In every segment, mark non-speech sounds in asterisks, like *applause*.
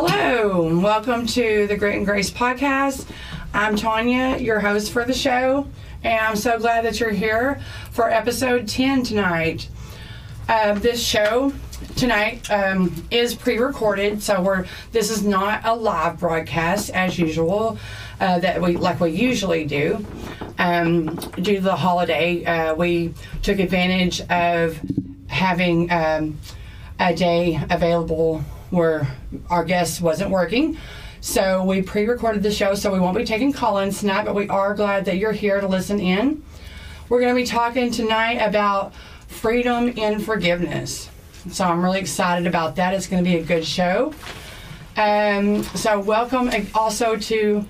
Hello, welcome to the Grit and Grace podcast. I'm Tonya, your host for the show, and I'm so glad that you're here for episode 10 tonight. Uh, this show tonight um, is pre-recorded, so we're this is not a live broadcast as usual uh, that we like we usually do. Um, due to the holiday, uh, we took advantage of having um, a day available where our guest wasn't working. So we pre-recorded the show, so we won't be taking call-ins tonight, but we are glad that you're here to listen in. We're going to be talking tonight about freedom and forgiveness. So I'm really excited about that. It's going to be a good show. Um, so welcome also to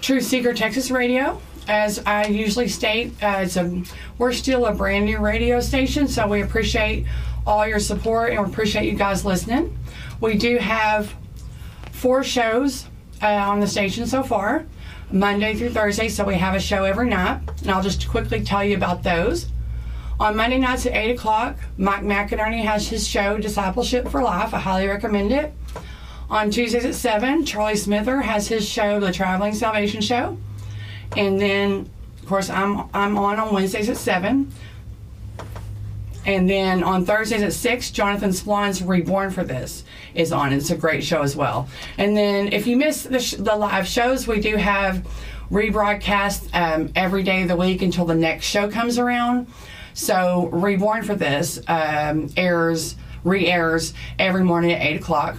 Truth Seeker Texas Radio. As I usually state, uh, it's a, we're still a brand new radio station, so we appreciate all your support and we appreciate you guys listening. We do have four shows uh, on the station so far, Monday through Thursday, so we have a show every night, and I'll just quickly tell you about those. On Monday nights at 8 o'clock, Mike McInerney has his show, Discipleship for Life. I highly recommend it. On Tuesdays at 7, Charlie Smither has his show, The Traveling Salvation Show. And then, of course, I'm, I'm on on Wednesdays at 7. And then on Thursdays at 6, Jonathan Splon's Reborn for This is on. It's a great show as well. And then if you miss the, sh- the live shows, we do have rebroadcast um, every day of the week until the next show comes around. So Reborn for This um, airs, re-airs every morning at 8 o'clock.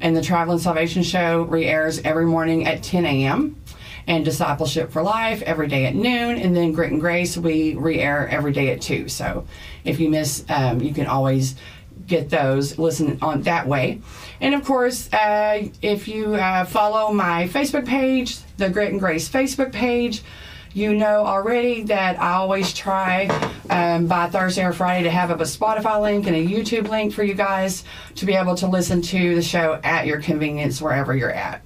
And the Traveling Salvation Show re-airs every morning at 10 a.m and Discipleship for Life every day at noon, and then Grit and Grace we re-air every day at two. So if you miss, um, you can always get those listen on that way. And of course, uh, if you uh, follow my Facebook page, the Grit and Grace Facebook page. You know already that I always try um, by Thursday or Friday to have a Spotify link and a YouTube link for you guys to be able to listen to the show at your convenience wherever you're at.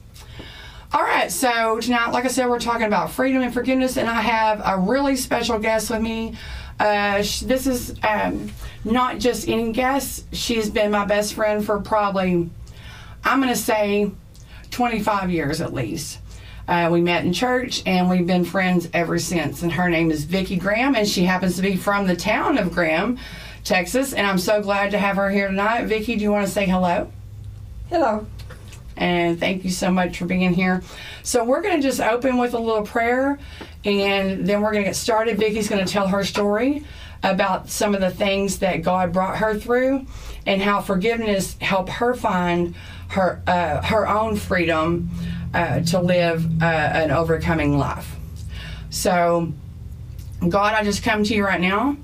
All right, so tonight, like I said, we're talking about freedom and forgiveness, and I have a really special guest with me. Uh, this is um, not just any guest, she's been my best friend for probably, I'm going to say, 25 years at least. Uh, we met in church and we've been friends ever since. And her name is Vicki Graham, and she happens to be from the town of Graham, Texas. And I'm so glad to have her here tonight. Vicki, do you want to say hello? Hello and thank you so much for being here. So we're going to just open with a little prayer, and then we're going to get started. Vicki's going to tell her story about some of the things that God brought her through, and how forgiveness helped her find her uh, her own freedom uh, to live uh, an overcoming life. So, God, I just come to you right now,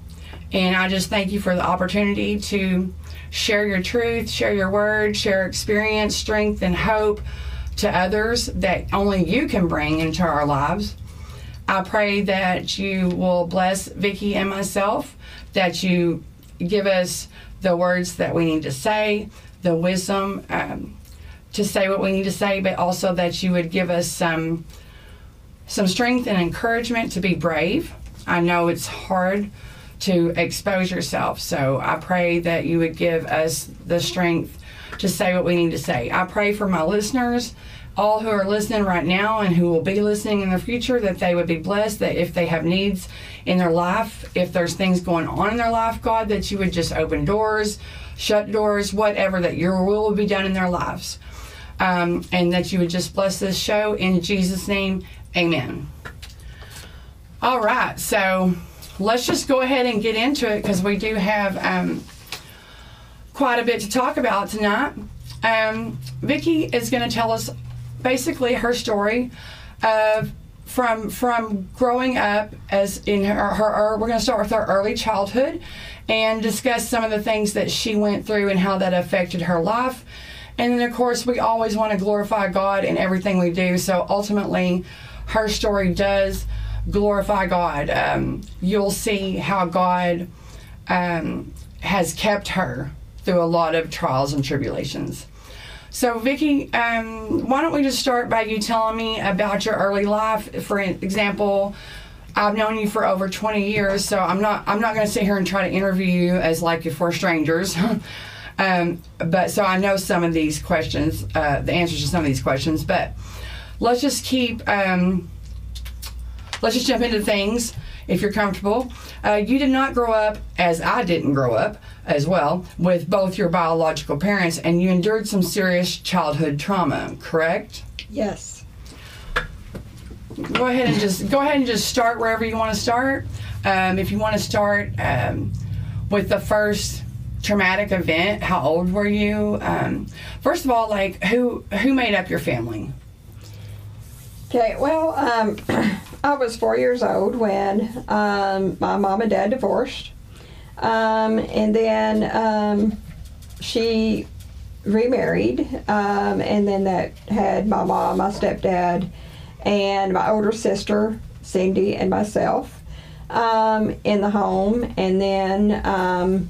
and I just thank you for the opportunity to share your truth, share your word, share experience, strength, and hope to others that only you can bring into our lives. I pray that you will bless Vicki and myself, that you give us the words that we need to say, the wisdom um, to say what we need to say, but also that you would give us some some strength and encouragement to be brave. I know it's hard to expose yourself. So I pray that you would give us the strength to say what we need to say. I pray for my listeners, all who are listening right now and who will be listening in the future, that they would be blessed, that if they have needs in their life, if there's things going on in their life, God, that you would just open doors, shut doors, whatever, that your will would be done in their lives. Um, and that you would just bless this show in Jesus' name. Amen. All right, so let's just go ahead and get into it because we do have um, quite a bit to talk about tonight. Um, Vicki is going to tell us basically her story of from from growing up as in her, her, her we're going to start with her early childhood and discuss some of the things that she went through and how that affected her life and then of course we always want to glorify god in everything we do so ultimately her story does glorify God. Um, you'll see how God um, has kept her through a lot of trials and tribulations. So, Vicki, um, why don't we just start by you telling me about your early life? For example, I've known you for over 20 years, so I'm not I'm not going to sit here and try to interview you as like we're strangers. *laughs* Um, but so I know some of these questions, uh, the answers to some of these questions, but let's just keep, um, let's just jump into things if you're comfortable. Uh, you did not grow up, as I didn't grow up as well, with both your biological parents, and you endured some serious childhood trauma, correct? Yes. Go ahead and just go ahead and just start wherever you want to start. Um, if you want to start um, with the first traumatic event, how old were you? Um, first of all, like who who made up your family? Okay, well, um, *clears throat* I was four years old when um, my mom and dad divorced. Um, and then um, she remarried, um, and then that had my mom, my stepdad, and my older sister, Cindy, and myself um, in the home. And then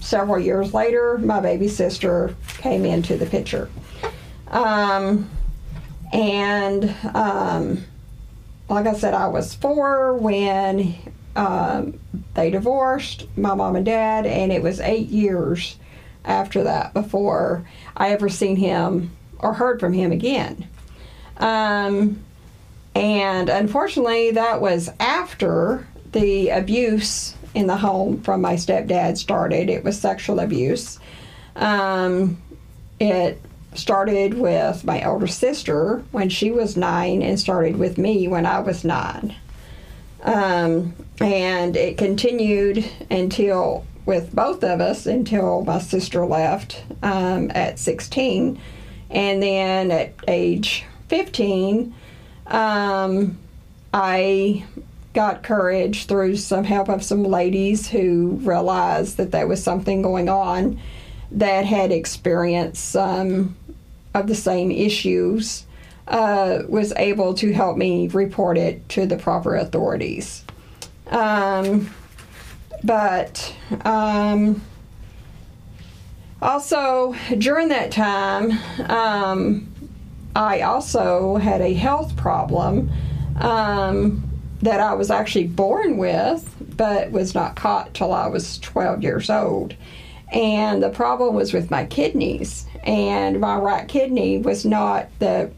several years later, my baby sister came into the picture. Um, and um, like I said, I was four when um, they divorced, my mom and dad, and it was eight years after that before I ever seen him or heard from him again. Um, and unfortunately, that was after the abuse in the home from my stepdad started. It was sexual abuse. Um, it started with my older sister when she was nine and started with me when I was nine. Um, and it continued until with both of us until my sister left um, at 16. And then at age 15, um, I got courage through some help of some ladies who realized that there was something going on that had experienced some of the same issues uh, was able to help me report it to the proper authorities. Um, but um, also during that time, um, I also had a health problem um, that I was actually born with, but was not caught till I was 12 years old. And the problem was with my kidneys. And my right kidney was not the,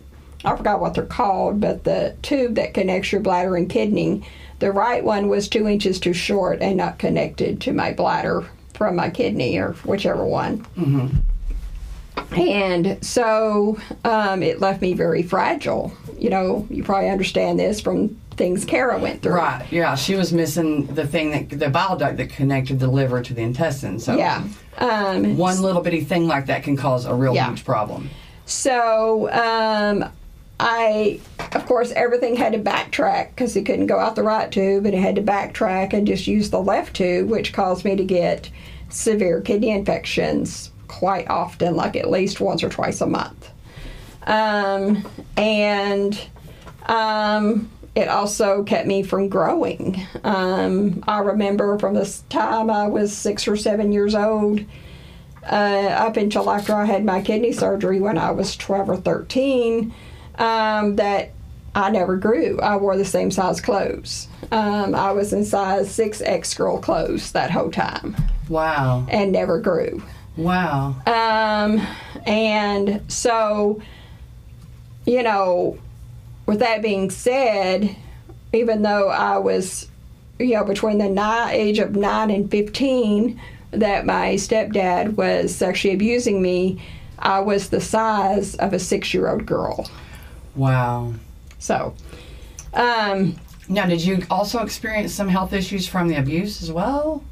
I forgot what they're called, but the tube that connects your bladder and kidney. The right one was two inches too short and not connected to my bladder from my kidney or whichever one. And so um, it left me very fragile. You know, you probably understand this from things Kara went through. Right. Yeah, she was missing the thing that the bile duct that connected the liver to the intestine. So Yeah. Um, one little bitty thing like that can cause a real Yeah. huge problem. So, um, I, of course, everything had to backtrack because he couldn't go out the right tube, and it had to backtrack and just use the left tube, which caused me to get severe kidney infections quite often, like at least once or twice a month. Um, and um, it also kept me from growing. Um, I remember from the time I was six or seven years old uh, up until after I had my kidney surgery when I was 12 or 13 um, that I never grew. I wore the same size clothes. Um, I was in size 6X girl clothes that whole time Wow. and never grew. Wow. Um, and so, you know, with that being said, even though I was, you know, between the ni- age of 9 and 15, that my stepdad was sexually abusing me, I was the size of a six year old girl. Wow. So, um, Now, did you also experience some health issues from the abuse as well?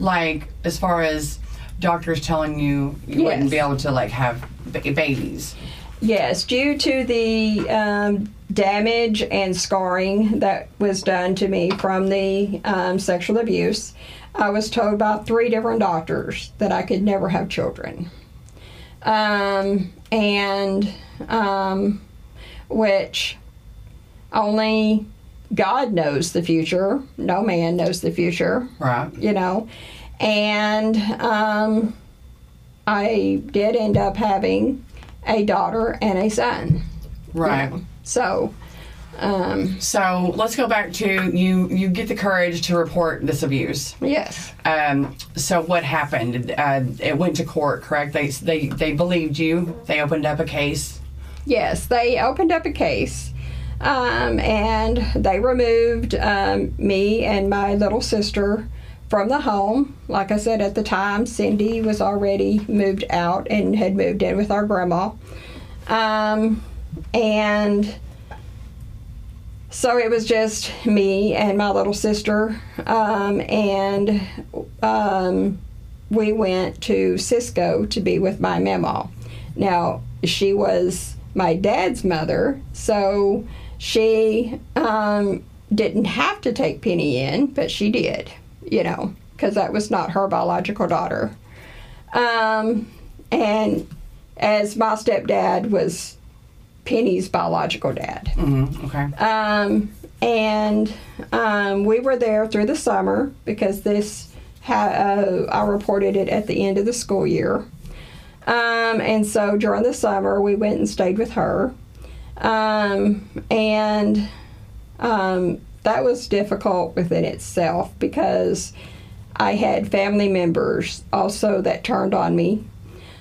Like, as far as doctors telling you you wouldn't be able to like have ba- babies. Yes, due to the um, damage and scarring that was done to me from the um, sexual abuse, I was told by three different doctors that I could never have children. Um, and um, which only God knows the future, no man knows the future Right. you know. And um, I did end up having a daughter and a son. you Right. know. So, Um, So let's go back to you. You get the courage to report this abuse. yes. Um, so what happened? Uh, it went to court, correct? They they they believed you. They opened up a case. Yes, they opened up a case um, and they removed um, me and my little sister from the home. Like I said at the time, Cindy was already moved out and had moved in with our grandma. Um, and so it was just me and my little sister. Um, and um, we went to Cisco to be with my mama. Now, she was my dad's mother, so she um, didn't have to take Penny in, but she did, you know, because that was not her biological daughter. Um, and as my stepdad was Penny's biological dad. Mm-hmm. Okay. Um, and um, we were there through the summer because this ha- uh, I reported it at the end of the school year. Um, and so during the summer, we went and stayed with her. Um, and um, that was difficult within itself because I had family members also that turned on me.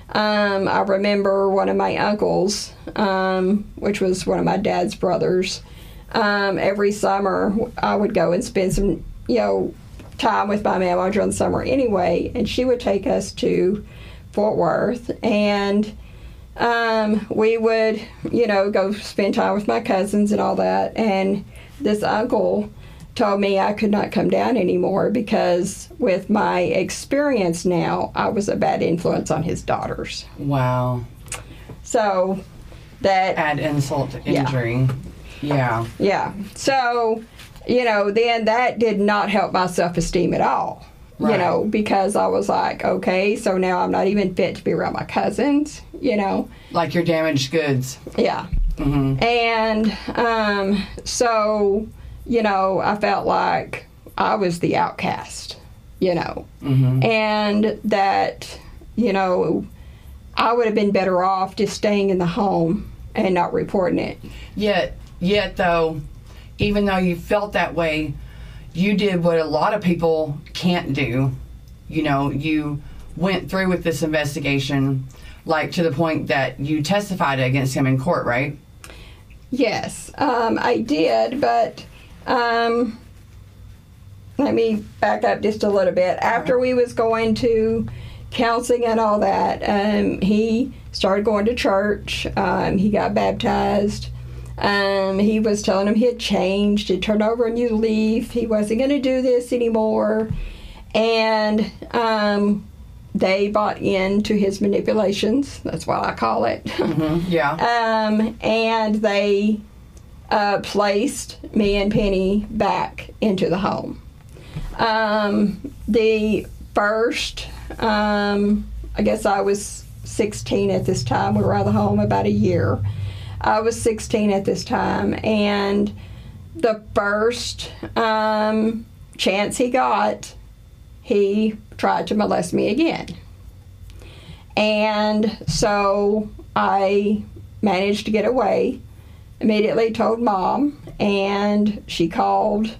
Um, I remember one of my uncles, um, which was one of my dad's brothers. Um, every summer, I would go and spend some, you know, time with my mama during the summer anyway, and she would take us to Fort Worth, and um, we would, you know, go spend time with my cousins and all that. And this uncle told me I could not come down anymore because, with my experience now, I was a bad influence on his daughters. Wow. So that Add insult to injury. Yeah. Yeah. yeah. So, you know, then that did not help my self esteem at all. You know, because I was like, okay, so now I'm not even fit to be around my cousins, you know. Like your damaged goods. Yeah. Mm-hmm. And um, so, you know, I felt like I was the outcast, you know, Mm-hmm. and that, you know, I would have been better off just staying in the home and not reporting it. Yet, yet though, even though you felt that way, you did what a lot of people can't do. You know, you went through with this investigation, like to the point that you testified against him in court, right? Yes, um, I did, but um, let me back up just a little bit. After we was going to counseling and all that, um, he started going to church. Um, he got baptized. Um, he was telling him he had changed. He turned over a new leaf. He wasn't going to do this anymore, and um, they bought into his manipulations. That's what I call it. *laughs* Mm-hmm. Yeah. Um, and they uh, placed me and Penny back into the home. Um, the first, um, I guess I was 16 at this time. We were out of the home about a year. I was 16 at this time, and the first um, chance he got, he tried to molest me again. And so I managed to get away. Immediately told mom, and she called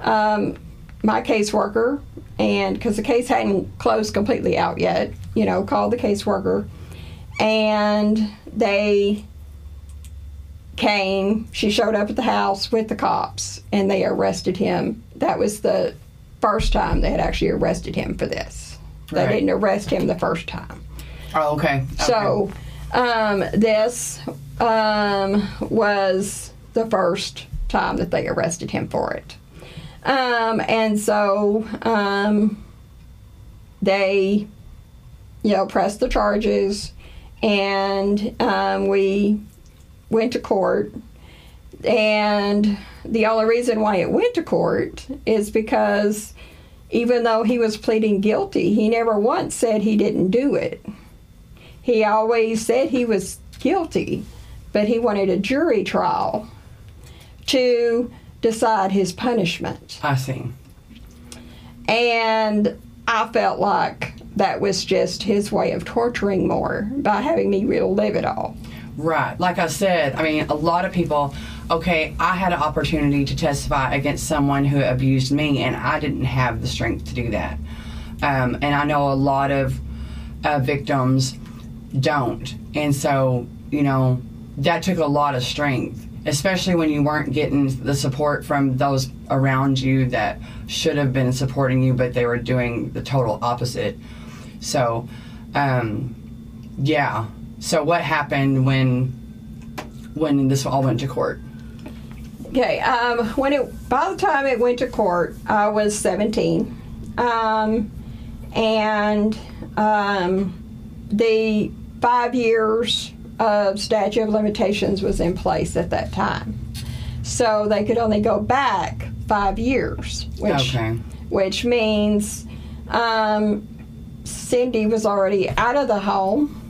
um, my caseworker, and because the case hadn't closed completely out yet, you know, called the caseworker, and they came. She showed up at the house with the cops, and they arrested him. That was the first time they had actually arrested him for this. They Right. didn't arrest him the first time. Oh, okay. okay. So, um, this um, was the first time that they arrested him for it. Um, and so um, they, you know, pressed the charges, and um, we went to court. And the only reason why it went to court is because even though he was pleading guilty, he never once said he didn't do it. He always said he was guilty, but he wanted a jury trial to decide his punishment. I see. And I felt like that was just his way of torturing more by having me relive it all. Right. Like I said, I mean, a lot of people, okay, I had an opportunity to testify against someone who abused me, and I didn't have the strength to do that. Um, and I know a lot of uh, victims don't. And so, you know, that took a lot of strength, especially when you weren't getting the support from those around you that should have been supporting you, but they were doing the total opposite. So, um, yeah. So, what happened when when this all went to court? Okay, um, when it by the time it went to court, I was 17, um, and um, the five years of statute of limitations was in place at that time, so they could only go back five years, which Okay. which means um, Cindy was already out of the home,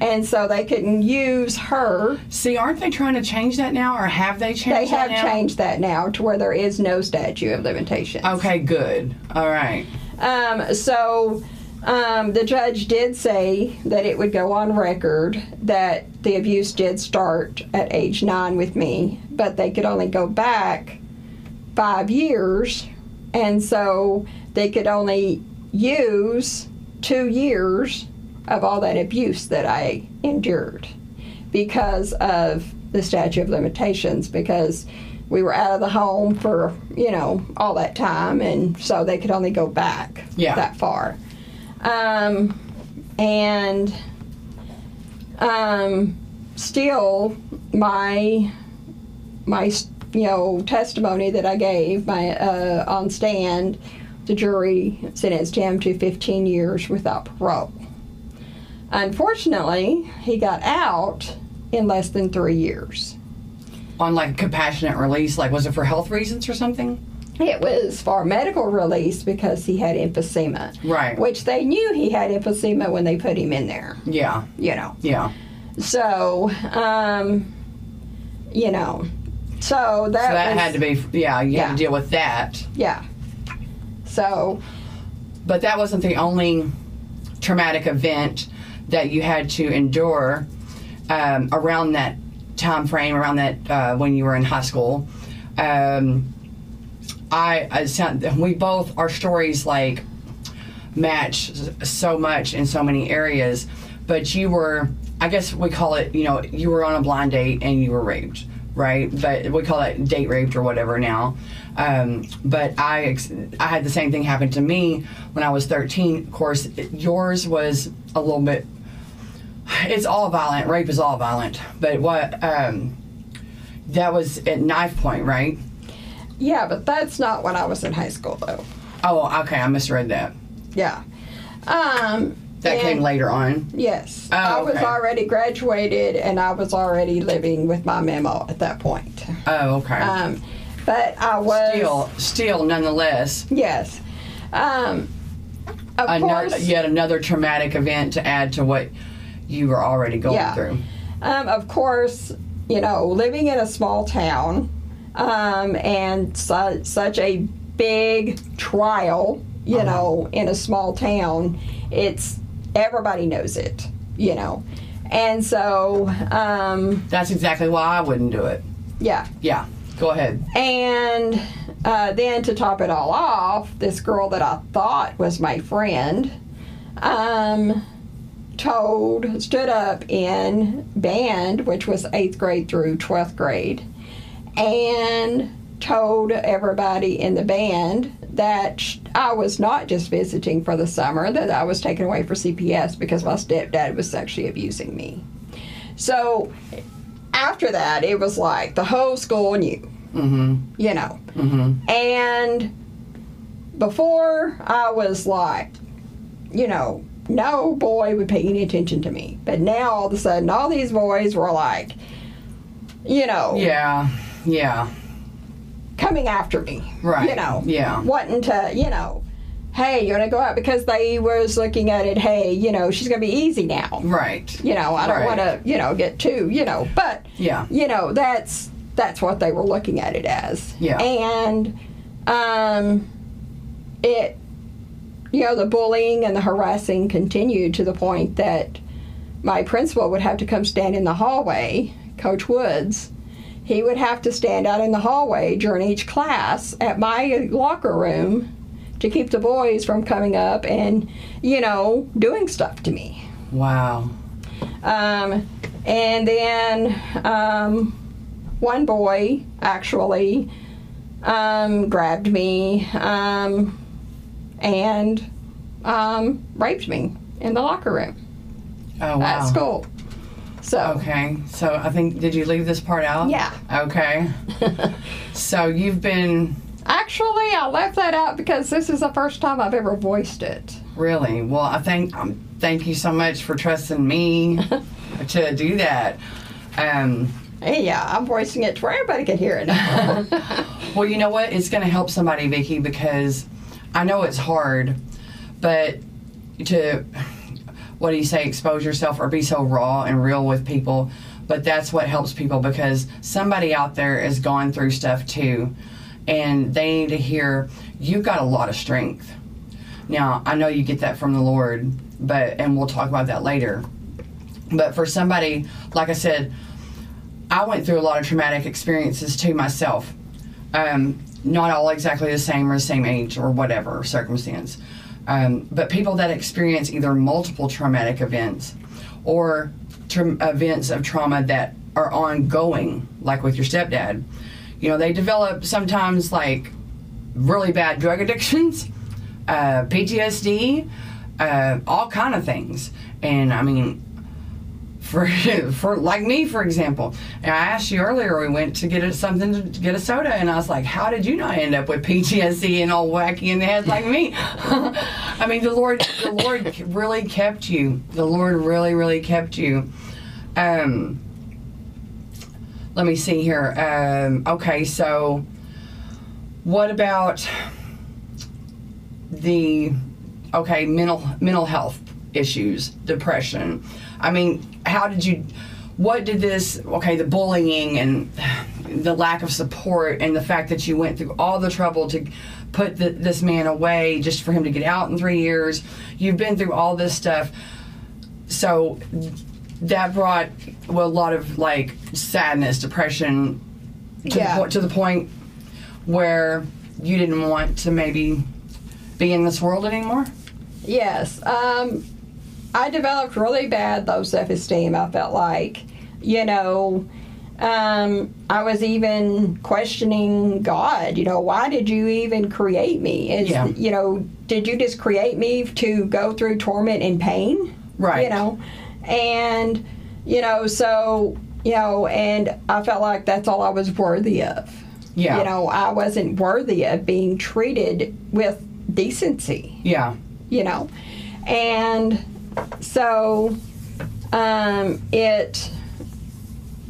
and so they couldn't use her. See, aren't they trying to change that now, or have they changed They that have now? changed that now to where there is no statute of limitations. Okay, good. All right. Um, so um, the judge did say that it would go on record that the abuse did start at age nine with me, but they could only go back five years, and so they could only use two years of all that abuse that I endured because of the statute of limitations because we were out of the home for you know all that time and so they could only go back Yeah. that far um, and um, still my my you know testimony that I gave my uh, on stand the jury sentenced him to 15 years without parole unfortunately he got out in less than three years On like compassionate release, like was it for health reasons or something? It was for medical release because he had emphysema. Right. Which they knew he had emphysema when they put him in there, Yeah. you know. Yeah. So, um, you know, so that, So that was, had to be, yeah, you had to deal with that. yeah. So, But that wasn't the only traumatic event that you had to endure um, around that time frame, around that uh, when you were in high school. Um, I, I sound, we both our stories like match so much in so many areas, but you were, I guess we call it, you know, you were on a blind date and you were raped, right? But we call it date raped or whatever now. Um, but I, I had the same thing happen to me when I was 13. Of course, yours was a little bit. It's all violent. Rape is all violent. But what? Um, that was at knife point, right? yeah, but that's not when I was in high school, though. Oh, okay. I misread that. Yeah. Um, That came later on. Yes. Oh, I was okay. already graduated and I was already living with my memo at that point. Oh, okay. Um, but I was. still, still, nonetheless, Yes. Um, of another, course. yet another traumatic event to add to what you were already going Yeah. through. Um, of course, you know, living in a small town um, and su- such a big trial, you Uh-huh. know, in a small town, it's everybody knows it, you know. And so, um, That's exactly why I wouldn't do it. yeah. Yeah, go ahead. And uh, then to top it all off, this girl that I thought was my friend um, told, stood up in band, which was eighth grade through 12th grade, and told everybody in the band that I was not just visiting for the summer, that I was taken away for CPS because my stepdad was sexually abusing me. So after that, it was like the whole school knew Mm-hmm. you know. Mm-hmm. And before I was like, you know, no boy would pay any attention to me. But now all of a sudden, all these boys were like, you know, Yeah, yeah, coming after me. Right, You know, yeah. wanting to, you know, hey, you want to go out because they was looking at it. Hey, you know, she's gonna be easy now. right. You know, I don't Right. want to, you know, get too, you know, but Yeah, you know that's that's what they were looking at it as Yeah. and um it you know the bullying and the harassing continued to the point that my principal would have to come stand in the hallway coach woods he would have to stand out in the hallway during each class at my locker room to keep the boys from coming up and, you know, doing stuff to me. Wow. Um, and then um, one boy actually um, grabbed me um, and um, raped me in the locker room Oh wow. at school. So, Okay. So I think did you leave this part out? yeah. Okay. *laughs* So you've been Actually, I left that out because this is the first time I've ever voiced it. really well. I think um, thank you so much for trusting me *laughs* to do that. Um, Hey, yeah, I'm voicing it to where everybody can hear it now. *laughs* well, you know what? It's going to help somebody, Vicki, because I know it's hard, but to what do you say? Expose yourself or be so raw and real with people. But that's what helps people because somebody out there has gone through stuff too, and they need to hear you've got a lot of strength. Now, I know you get that from the Lord, but and we'll talk about that later. But for somebody, like I said, I went through a lot of traumatic experiences too myself. Um, not all exactly the same or the same age or whatever circumstance. Um, but people that experience either multiple traumatic events or tra- events of trauma that are ongoing, like with your stepdad, you know, they develop sometimes like really bad drug *laughs* addictions, uh, PTSD, uh, all kind of things. And I mean, for *laughs* for like me, for example, I asked you earlier, we went to get a, something to get a soda, and I was like, "How did you not end up with PTSD and all wacky in the head like me?" *laughs* I mean, the Lord, the Lord really kept you. The Lord really, really kept you. Um, let me see here. Um, okay, so what about the okay mental mental health issues, depression? I mean, how did you? What did this? Okay, the bullying and the lack of support, and the fact that you went through all the trouble to put the, this man away just for him to get out in three years. You've been through all this stuff, so that brought well, a lot of like sadness, depression, to Yeah. the point to the point where you didn't want to maybe be in this world anymore. Yes. Um, I developed really bad low self esteem, I felt like. You know, um, I was even questioning God. You know, why did you even create me? Is, Yeah. You know, did you just create me to go through torment and pain? Right. You know, and, you know, so, you know, and I felt like that's all I was worthy of. Yeah. You know, I wasn't worthy of being treated with decency Yeah. you know and so um, it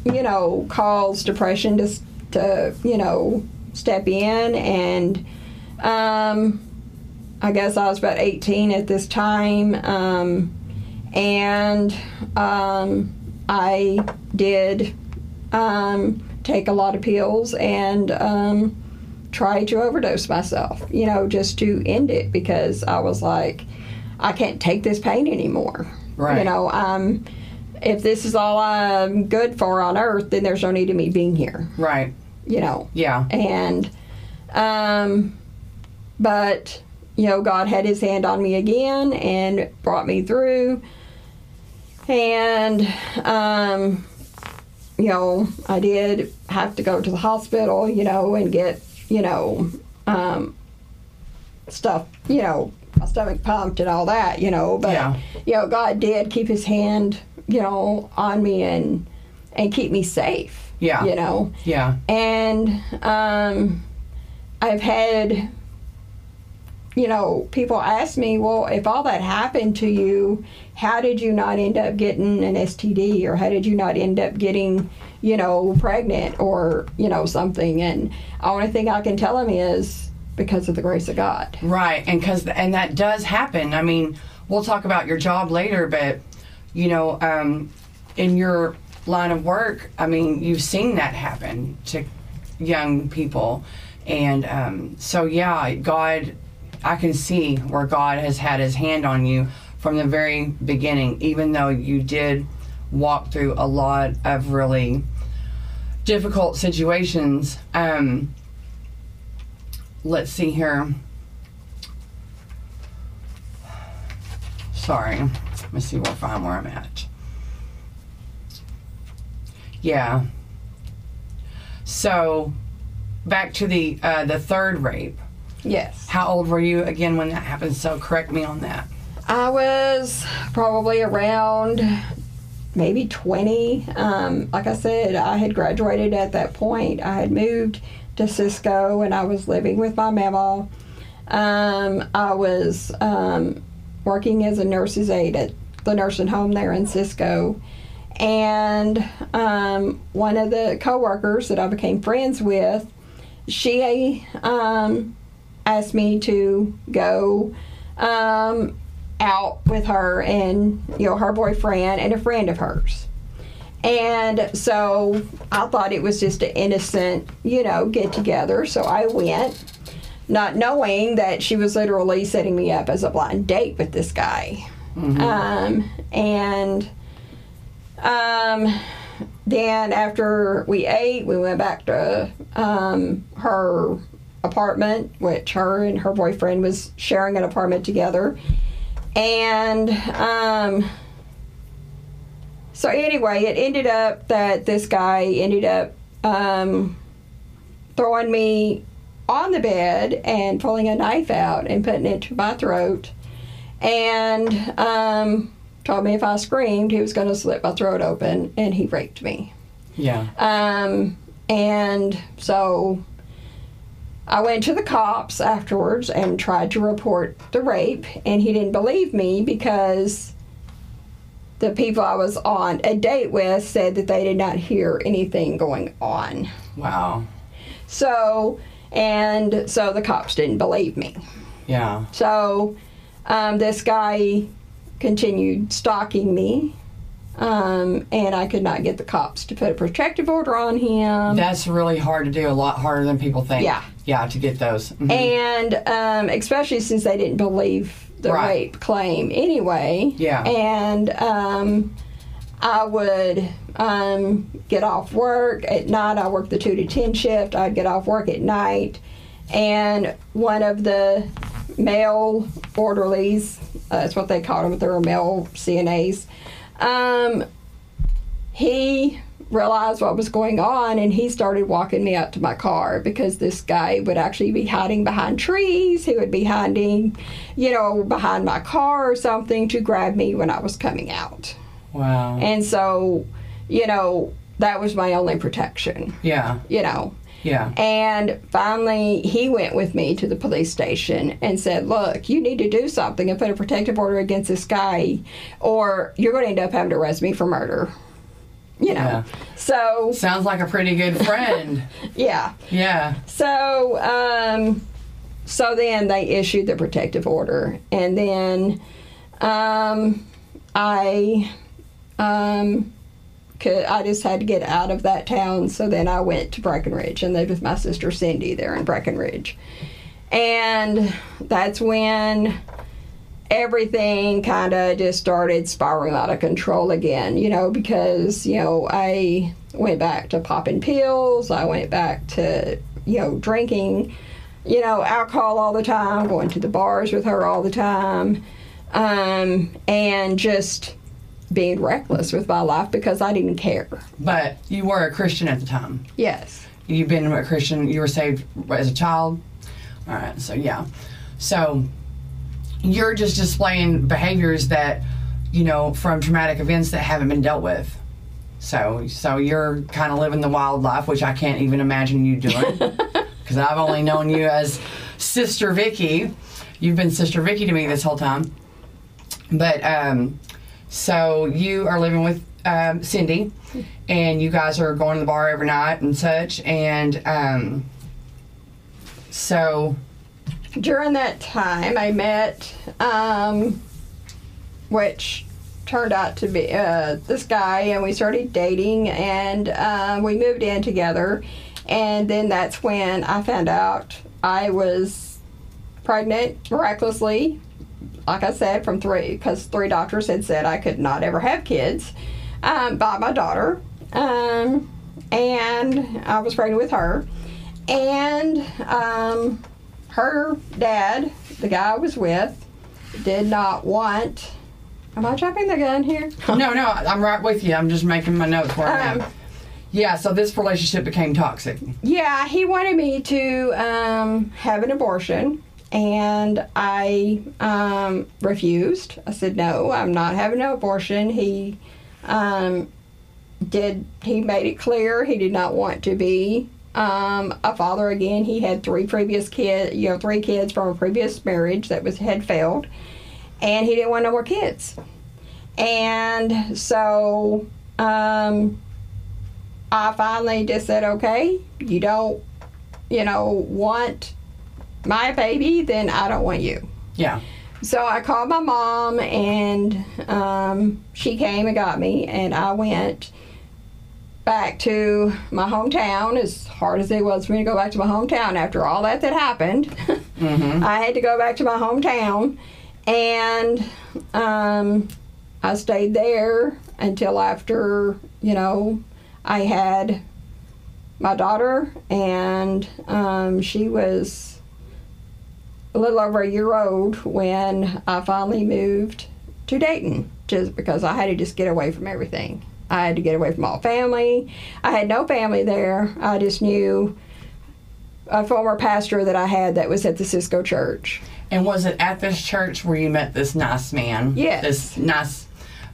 you know caused depression to, to you know step in and um, i guess i was about 18 at this time um, and um, i did um, take a lot of pills and um, try to overdose myself, you know, just to end it because I was like, I can't take this pain anymore. Right. You know, um, if this is all I'm good for on earth, then there's no need of me being here, Right. you know. Yeah. And, um, but, you know, God had his hand on me again and brought me through. And, um, you know, I did have to go to the hospital, you know, and get, you know, um, stuff, you know, my stomach pumped and all that, you know. But, Yeah. you know, God did keep his hand, you know, on me and, and keep me safe, Yeah. you know Yeah. and um, I've had, you know, people ask me, well, if all that happened to you, how did you not end up getting an STD, or how did you not end up getting, you know, pregnant, or you know, something? And the only thing I can tell them is because of the grace of God. Right, and because and that does happen. I mean, we'll talk about your job later, but you know, um, in your line of work, I mean, you've seen that happen to young people, and um, so yeah, God, I can see where God has had His hand on you from the very beginning, even though you did walk through a lot of really difficult situations. Um, let's see here. Sorry, let me see where I find where I'm at. Yeah. So, back to the uh, the third rape. Yes. How old were you again when that happened? So correct me on that. I was probably around maybe 20. Um, like I said, I had graduated at that point. I had moved to Cisco and I was living with my mama. Um, I was um, working as a nurse's aide at the nursing home there in Cisco. And um, one of the coworkers that I became friends with, she um, asked me to go um, out with her and you know her boyfriend and a friend of hers. And so I thought it was just an innocent, you know, get together. So I went, not knowing that she was literally setting me up as a blind date with this guy. Um, and um, then after we ate, we went back to um, her apartment, which her and her boyfriend was sharing an apartment together. And um, so anyway, it ended up that this guy ended up um, throwing me on the bed and pulling a knife out and putting it to my throat, and um, told me if I screamed, he was going to slit my throat open, and he raped me. Yeah. Um, and so I went to the cops afterwards and tried to report the rape, and he didn't believe me because the people I was on a date with said that they did not hear anything going on. Wow. So, and so the cops didn't believe me. Yeah. So, um, this guy continued stalking me, um, and I could not get the cops to put a protective order on him. That's really hard to do. A lot harder than people think. Yeah. Yeah. To get those. Mhm. and um, especially since they didn't believe the Right. rape claim anyway. Yeah. And um, I would um, get off work at night. I worked the two to ten shift. I'd get off work at night, and one of the male orderlies, uh, that's what they called them, but they were male CNAs. Um, he realized what was going on and he started walking me out to my car because this guy would actually be hiding behind trees. He would be hiding, you know, behind my car or something to grab me when I was coming out. wow. And so, you know, that was my only protection, yeah. you know. Yeah. And finally, he went with me to the police station and said, Look, you need to do something and put a protective order against this guy, or you're going to end up having to arrest me for murder. You know. Yeah. So, Sounds like a pretty good friend. *laughs* yeah. yeah. So, um, so then they issued the protective order, and then um, I, um, could, I just had to get out of that town. So then I went to Breckenridge and lived with my sister Cindy there in Breckenridge, and that's when everything kind of just started spiraling out of control again, you know, because, you know, I went back to popping pills, I went back to, you know, drinking, you know, alcohol all the time, going to the bars with her all the time, um, and just being reckless with my life because I didn't care. But you were a Christian at the time. Yes. You've been a Christian. You were saved as a child. All right. So yeah. So you're just displaying behaviors that you know from traumatic events that haven't been dealt with. So so you're kind of living the wild life, which I can't even imagine you doing *laughs* because I've only known you as Sister Vicki. You've been Sister Vicki to me this whole time. But um, so you are living with um, Cindy, and you guys are going to the bar every night and such. And um, so during that time, I met, um, which turned out to be uh, this guy, and we started dating, and uh, we moved in together. And then that's when I found out I was pregnant miraculously. Like I said, from three, because three doctors had said I could not ever have kids um, by my daughter. Um, and I was pregnant with her. And um, her dad, the guy I was with, did not want. Am I jumping the gun here? *laughs* No, no, I'm right with you. I'm just making my notes where I'm Um, at. Yeah, so this relationship became toxic. Yeah, he wanted me to um, have an abortion, and I um, refused. I said, no, I'm not having an abortion. He um, did, he made it clear he did not want to be um, a father again. He had three previous kids, you know, three kids from a previous marriage that was had failed, and he didn't want no more kids. And so, um, I finally just said, okay, you don't, you know, want my baby, then I don't want you. Yeah. So I called my mom, and um, she came and got me, and I went back to my hometown. As hard as it was for me to go back to my hometown after all that that happened, *laughs* Mm-hmm. I had to go back to my hometown, and um, I stayed there until after you know I had my daughter, and um, she was a little over a year old when I finally moved to Dayton, just because I had to just get away from everything. I had to get away from all family. I had no family there. I just knew a former pastor that I had that was at the Cisco Church. And was it at this church where you met this nice man? Yes. This nice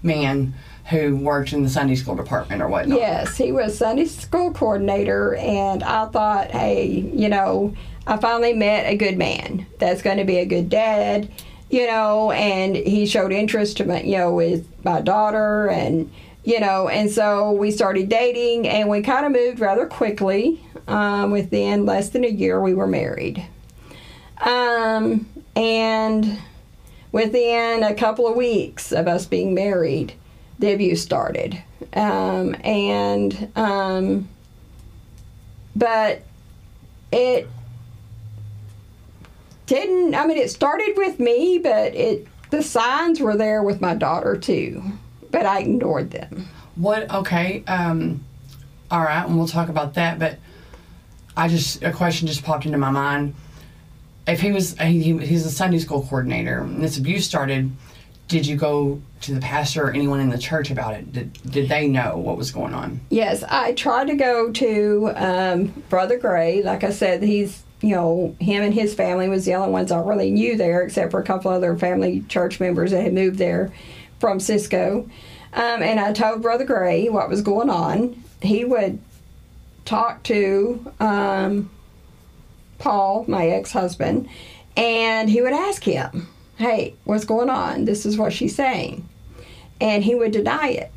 man who worked in the Sunday school department or whatnot? Yes, he was Sunday school coordinator, and I thought, hey, you know, I finally met a good man that's going to be a good dad, you know, and he showed interest to my, you know, with my daughter, and you know, and so we started dating, and we kind of moved rather quickly. Um, within less than a year, we were married. Um, and within a couple of weeks of us being married, the abuse started. Um, and, um, but it didn't, I mean, it started with me, but it, the signs were there with my daughter too, but I ignored them. What? Okay. Um, all right, and we'll talk about that. But I just a question just popped into my mind. If he was he, he- he's a Sunday school coordinator, and this abuse started, did you go to the pastor or anyone in the church about it? Did did they know what was going on? Yes, I tried to go to um, Brother Gray. Like I said, he's you know him and his family was the only ones I really knew there, except for a couple other family church members that had moved there from Cisco. Um, and I told Brother Gray what was going on. He would talk to um, Paul, my ex-husband, and he would ask him, "Hey, what's going on? This is what she's saying," and he would deny it.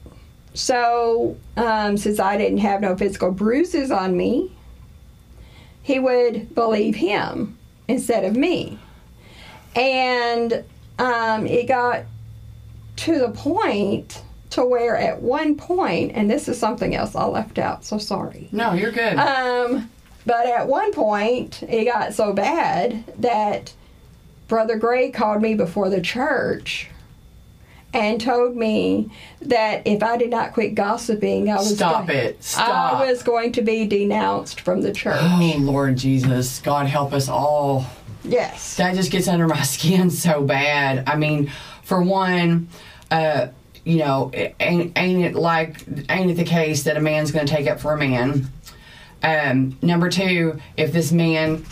So, um, since I didn't have no physical bruises on me, he would believe him instead of me. And um, it got to the point to where at one point, and this is something else I left out, so sorry. No, you're good. Um, but at one point, it got so bad that Brother Gray called me before the church and told me that if I did not quit gossiping, I was Stop going, it. Stop. I was going to be denounced from the church. oh Lord Jesus, God help us all. yes. that just gets under my *laughs* skin so bad. I mean, for one, uh, you know, it ain't ain't it like ain't it the case that a man's going to take up for a man? Um, number two, if this man,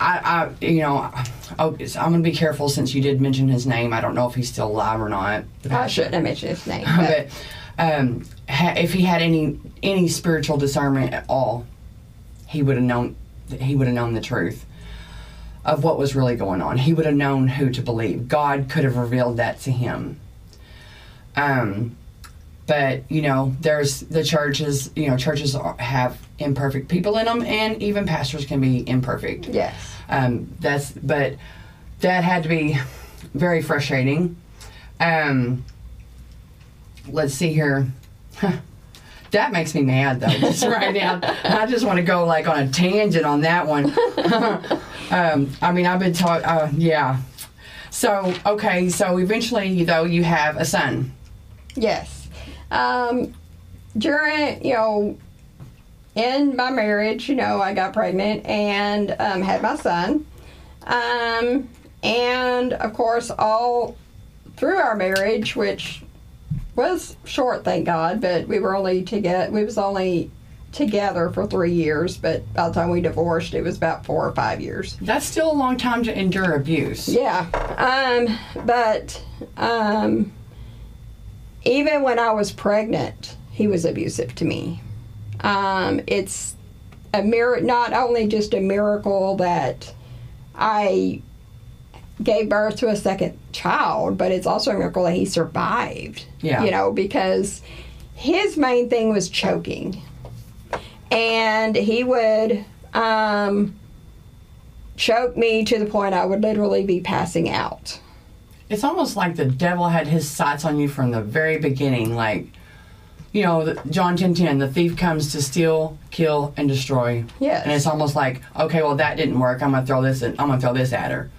I, I you know, oh, I'm going to be careful since you did mention his name. I don't know if he's still alive or not. I shouldn't have mentioned his name. But but um, ha- if he had any any spiritual discernment at all, he would have known he would have known the truth of what was really going on. He would have known who to believe. God could have revealed that to him. Um, but you know, there's the churches. You know, churches have imperfect people in them, and even pastors can be imperfect. yes. Um, that's but that had to be very frustrating. Um, let's see here. *laughs* That makes me mad though. Just *laughs* right now, I just want to go like on a tangent on that one. *laughs* um, I mean, I've been taught. Uh, yeah. So okay. So eventually, you though, you have a son. Yes. Um, during, you know, in my marriage, you know, I got pregnant and um, had my son. Um, and of course, all through our marriage, which was short, thank God, but we were only together. We was only together for three years, but by the time we divorced, it was about four or five years. That's still a long time to endure abuse. Yeah. Um, but um, even when I was pregnant, he was abusive to me. Um, it's a mir- not only just a miracle that I gave birth to a second child, but it's also a miracle that he survived. Yeah. You know, because his main thing was choking. And he would um, choke me to the point I would literally be passing out. It's almost like the devil had his sights on you from the very beginning. Like, you know, John 10 10, the thief comes to steal, kill, and destroy. Yes. And it's almost like, okay, well, that didn't work. I'm going to throw this in, I'm going to throw this at her.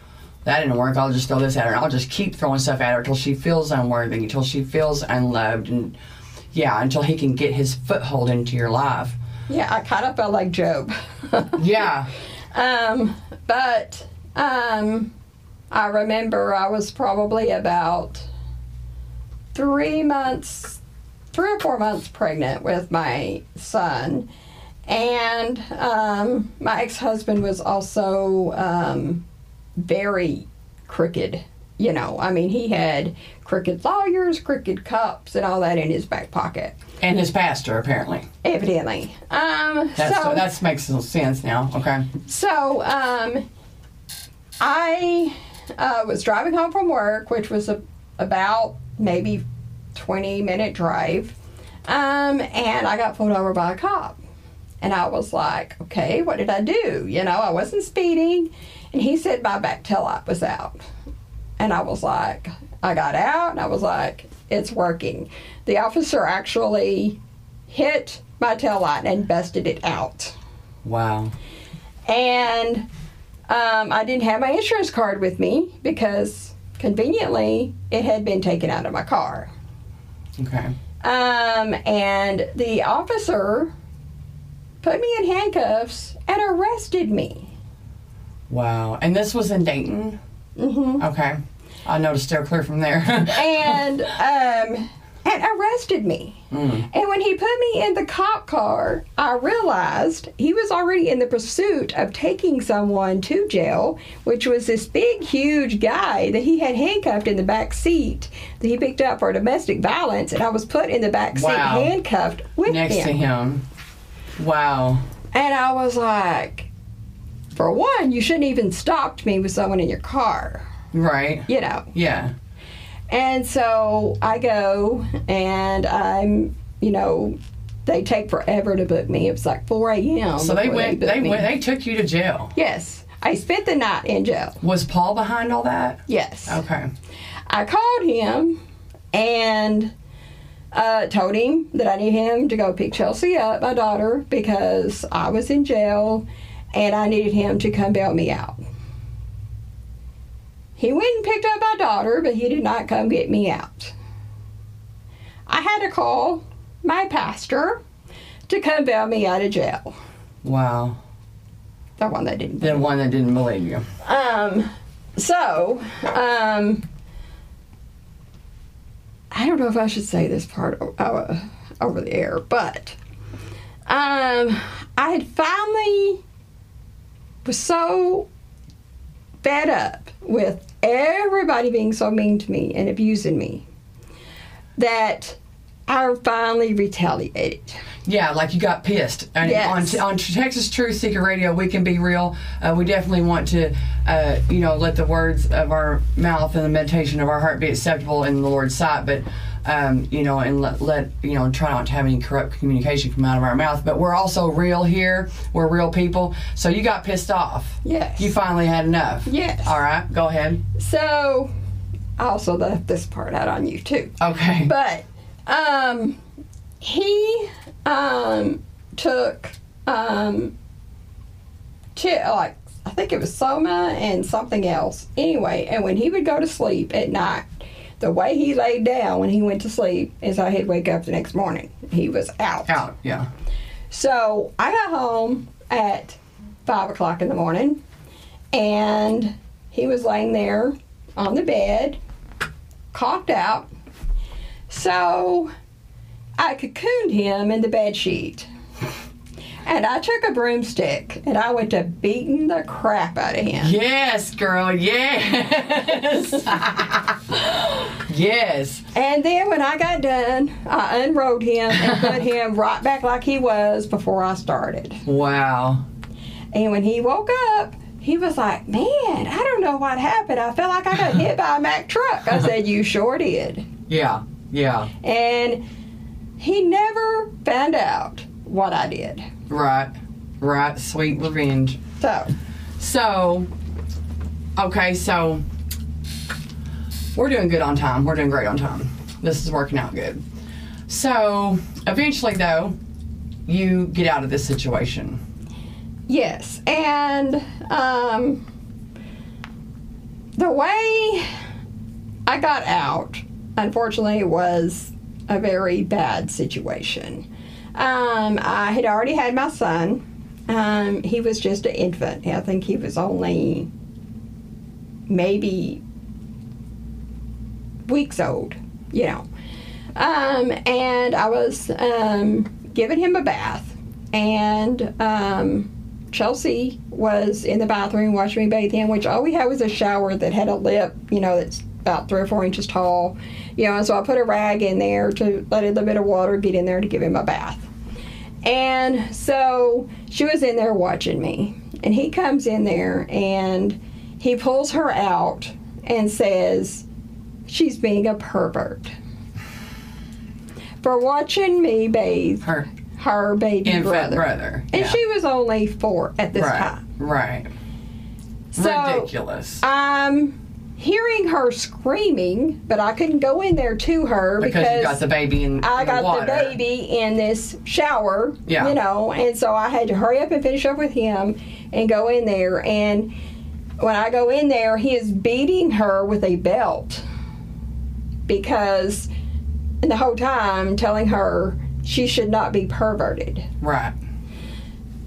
That didn't work. I'll just throw this at her. And I'll just keep throwing stuff at her until she feels unworthy, until she feels unloved. And yeah, until he can get his foothold into your life. Yeah, I kind of felt like Job. *laughs* Yeah. Um, but um, I remember I was probably about three months, three or four months pregnant with my son. And um, my ex husband was also um, very crooked. You know, I mean, he had crooked lawyers, crooked cops, and all that in his back pocket, And his pastor, apparently. evidently. Um, That's, so, that makes some sense now. Okay. So, um, I uh, was driving home from work, which was a, about maybe 20 minute drive, um, and I got pulled over by a cop. And I was like, okay, what did I do? You know, I wasn't speeding. And he said my back tail light was out. And I was like, I got out and I was like, it's working. The officer actually hit my tail light and busted it out Wow. and um, I didn't have my insurance card with me because conveniently it had been taken out of my car. Okay. Um, and the officer put me in handcuffs and arrested me. Wow. And this was in Dayton? Mm-hmm. Okay. I know to steer clear from there. *laughs* and um, and arrested me. Mm. And when he put me in the cop car, I realized he was already in the pursuit of taking someone to jail, which was this big, huge guy that he had handcuffed in the back seat that he picked up for domestic violence, and I was put in the back seat Wow. handcuffed with Next him. to him. Wow. And I was like, for one, you shouldn't even stopped me with someone in your car, Right. you know. Yeah. And so I go and I'm, you know, they take forever to book me. It was like 4 a.m. So they went. booked They went. They took you to jail. Yes. I spent the night in jail. Was Paul behind all that? Yes. Okay. I called him and uh, told him that I need him to go pick Chelsea up, my daughter, because I was in jail and I needed him to come bail me out. He went and picked up my daughter, but he did not come get me out. I had to call my pastor to come bail me out of jail. Wow. The one that didn't. The one that didn't believe you. Um, so, um, I don't know if I should say this part o- uh, over the air, but um, I had finally was so fed up with everybody being so mean to me and abusing me that I finally retaliated. Yeah, like you got pissed. And Yes. on, on Texas Truth Seeker Radio, we can be real. Uh, we definitely want to, uh, you know, let the words of our mouth and the meditation of our heart be acceptable in the Lord's sight. But, um, you know, and let, let, you know, try not to have any corrupt communication come out of our mouth. But we're also real here. We're real people. So you got pissed off. Yes. You finally had enough. Yes. All right, go ahead. So, I also left this part out on you too. Okay. But um, he um, took um, like I think it was Soma and something else. Anyway, and when he would go to sleep at night, the way he laid down when he went to sleep is how he'd wake up the next morning. He was out. Out, yeah. So I got home at five o'clock in the morning, and he was laying there on the bed, cocked out. So I cocooned him in the bed sheet. And I took a broomstick and I went to beating the crap out of him. Yes, girl. Yes. yes. And then when I got done, I unrode him and put *laughs* him right back like he was before I started. Wow. And when he woke up, he was like, Man, I don't know what happened. I felt like I got hit by a Mack truck. I said, You sure did. Yeah. Yeah. And he never found out what I did. Right. Right. Sweet revenge. So, So, okay, so we're doing good on time. We're doing great on time. This is working out good. So, eventually, though, you get out of this situation. yes. And um, the way I got out, unfortunately, was a very bad situation. Um, I had already had my son. Um, he was just an infant. I think he was only maybe weeks old, you know. Um, and I was um, giving him a bath, and um, Chelsea was in the bathroom watching me bathe him, which all we had was a shower that had a lip, you know, that's about three or four inches tall. You know, and so I put a rag in there to let a little bit of water get in there to give him a bath. And so she was in there watching me. And he comes in there and he pulls her out and says, She's being a pervert. For watching me bathe Her her baby infant brother. brother. And Yeah. she was only four at this right. time. Right. So Ridiculous. I'm hearing her screaming, but I couldn't go in there to her because, because, you got the baby in, I in the got water. the baby in this shower, Yeah. you know, and so I had to hurry up and finish up with him and go in there. And when I go in there, he is beating her with a belt because and the whole time telling her she should not be perverted. Right.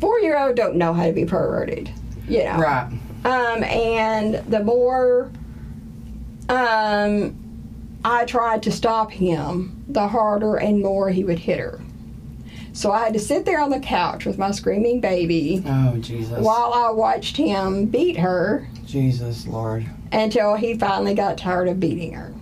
Four year old don't know how to be perverted, you know. Right. Um, and the more um, I tried to stop him, the harder and more he would hit her. So I had to sit there on the couch with my screaming baby Oh Jesus. while I watched him beat her Jesus Lord. until he finally got tired of beating her.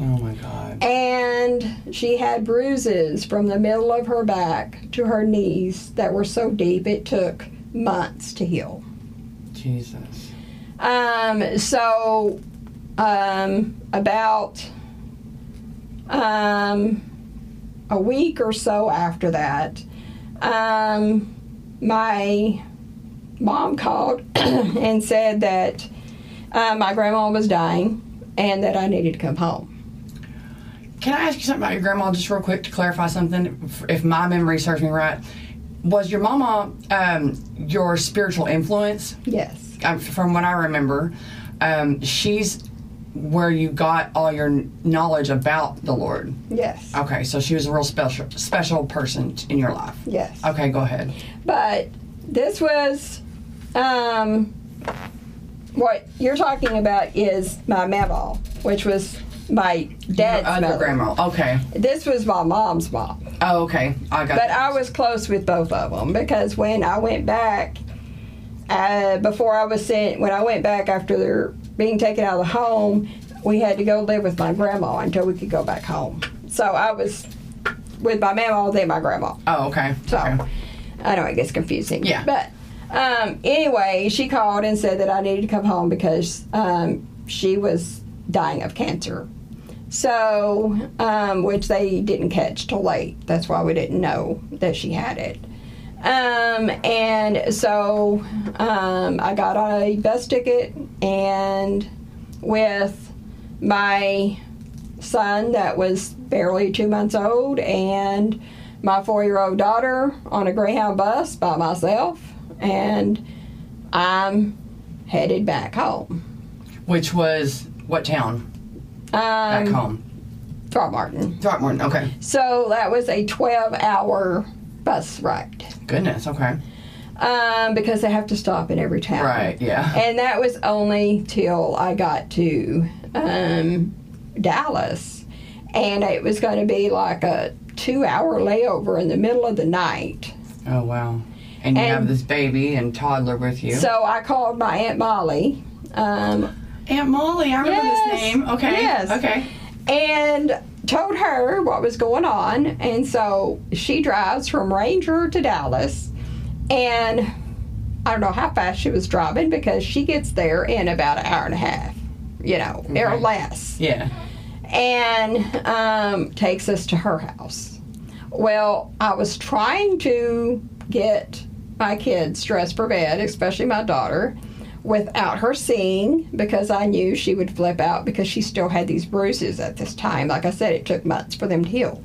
Oh my God. And she had bruises from the middle of her back to her knees that were so deep it took months to heal. Jesus. Um, so, um, about um, a week or so after that, um, my mom called *clears throat* and said that uh, my grandma was dying and that I needed to come home. Can I ask you something about your grandma, just real quick to clarify something? If- my memory serves me right, was your mama um, your spiritual influence? Yes. Um, from what I remember, um, she's where you got all your knowledge about the Lord. Yes. Okay, so she was a real special special person in your life. Yes. Okay, go ahead. But this was um, what you're talking about is my mama, which was my dad's Your other mother. grandma. Okay. This was my mom's mom. Oh, okay. I got. But I was close with both of them because when I went back, uh, before I was sent, when I went back after being taken out of the home, we had to go live with my grandma until we could go back home. So I was with my mama, then my grandma. Oh, okay. So okay. I know it gets confusing. Yeah. But um, anyway, she called and said that I needed to come home because um, she was dying of cancer. So, um, which they didn't catch till late. That's why we didn't know that she had it. Um, and so um, I got a bus ticket and with my son that was barely two months old and my four year old daughter on a Greyhound bus by myself, and I'm headed back home. Which was what town? Back Um, home. Throckmorton. Throckmorton. Okay. So that was a 12 hour bus ride Goodness. Okay. um, because they have to stop in every town. Right. Yeah. And that was only till I got to um, Dallas. And it was going to be like a two hour layover in the middle of the night. Oh wow. And you have this baby and toddler with you. So I called my Aunt Molly. Um, Aunt Molly, I remember Yes. this name. Okay. Yes. Okay. and told her what was going on. And so she drives from Ranger to Dallas. And I don't know how fast she was driving because she gets there in about an hour and a half, you know, or less. Yeah. and um, takes us to her house. Well, I was trying to get my kids dressed for bed, especially my daughter, without her seeing because I knew she would flip out because she still had these bruises at this time. Like I said, it took months for them to heal.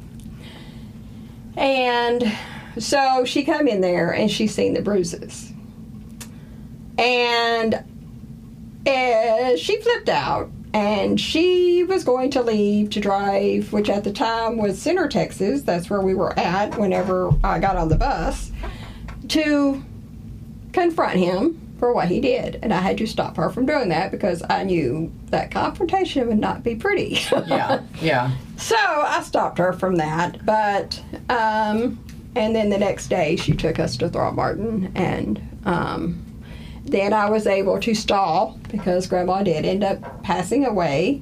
And so she come in there and she seen the bruises. And uh, she flipped out and she was going to leave to drive, which at the time was Center, Texas. That's where we were at whenever I got on the bus to confront him for what he did. And I had to stop her from doing that because I knew that confrontation would not be pretty. Yeah. *laughs* Yeah. So I stopped her from that, but um, and then the next day she took us to Throckmorton, and um, then I was able to stall because Grandma did end up passing away,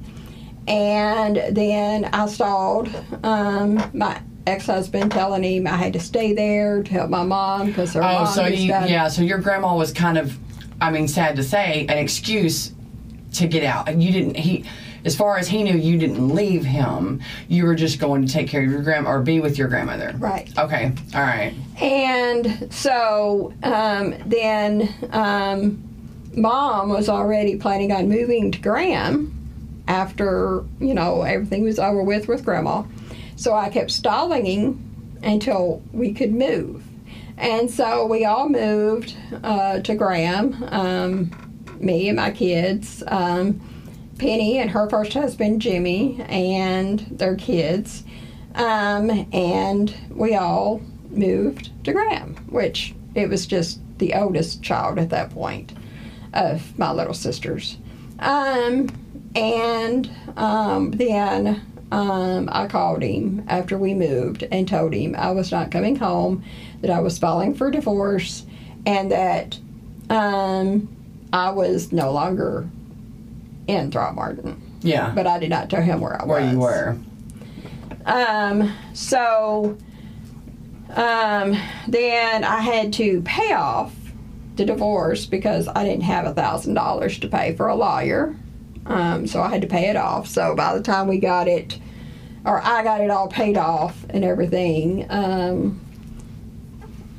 and then I stalled. Um, my ex-husband telling him I had to stay there to help my mom because her Oh, mom so you, yeah, so your grandma was kind of, I mean, sad to say, an excuse to get out. And you didn't, he, as far as he knew, you didn't leave him. You were just going to take care of your grandma or be with your grandmother. Right. Okay, all right. And so um, then um, mom was already planning on moving to Graham after, you know, everything was over with with grandma. So I kept stalling him until we could move. And so we all moved uh, to Graham, um, me and my kids, um, Penny and her first husband, Jimmy, and their kids. Um, and we all moved to Graham, which it was just the oldest child at that point of my little sisters. Um, and um, then um, I called him after we moved and told him I was not coming home, that I was filing for divorce, and that um, I was no longer in Throckmorton. Yeah. But I did not tell him where I was. Where you were. Um, so um, then I had to pay off the divorce because I didn't have a thousand dollars to pay for a lawyer. Um, so I had to pay it off. So by the time we got it, or I got it all paid off and everything, um,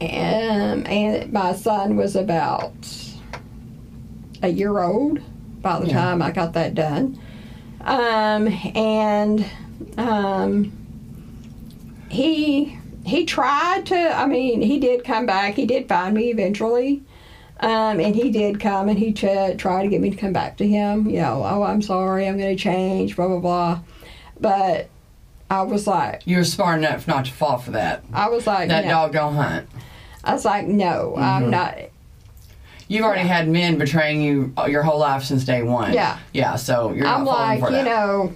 and, and my son was about a year old by the Yeah. time I got that done. Um, and um, he he tried to. I mean, he did come back. He did find me eventually. Um, and he did come and he ch- tried to get me to come back to him. You know, oh, I'm sorry, I'm going to change, blah blah blah. But I was like, You were smart enough not to fall for that. I was like, That no. dog don't hunt. I was like, no, I'm Mhm. not. You've already had men betraying you your whole life since day one. Yeah. Yeah, so you're I'm like, you that. know,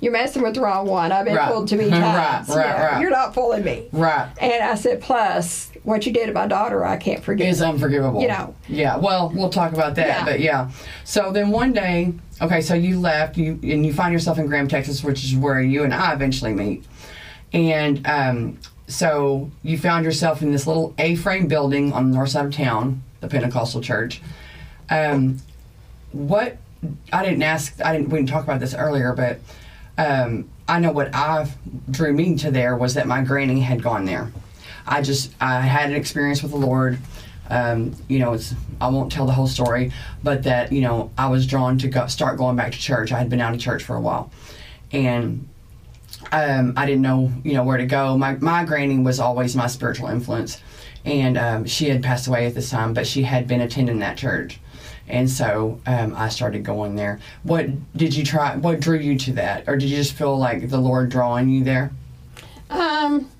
you're messing with the wrong one. I've been Right. fooled too many *laughs* Right, times. right, Yeah, right. You're not fooling me. Right. And I said, plus, what you did to my daughter, I can't forget. is unforgivable. You know. Yeah. Well, we'll talk about that. Yeah. But yeah. So then one day, okay, so you left, you and you find yourself in Graham, Texas, which is where you and I eventually meet. And um, so you found yourself in this little A-frame building on the north side of town, the Pentecostal church. Um, what I didn't ask, I didn't. We didn't talk about this earlier, but um, I know what I drew me to there was that my granny had gone there. I just I had an experience with the Lord. Um, you know, it's I won't tell the whole story, but that you know I was drawn to go, start going back to church. I had been out of church for a while, and um, I didn't know you know where to go. My my granny was always my spiritual influence, and um, she had passed away at this time, but she had been attending that church, and so um, I started going there. What did you try? What drew you to that, or did you just feel like the Lord drawing you there? Um,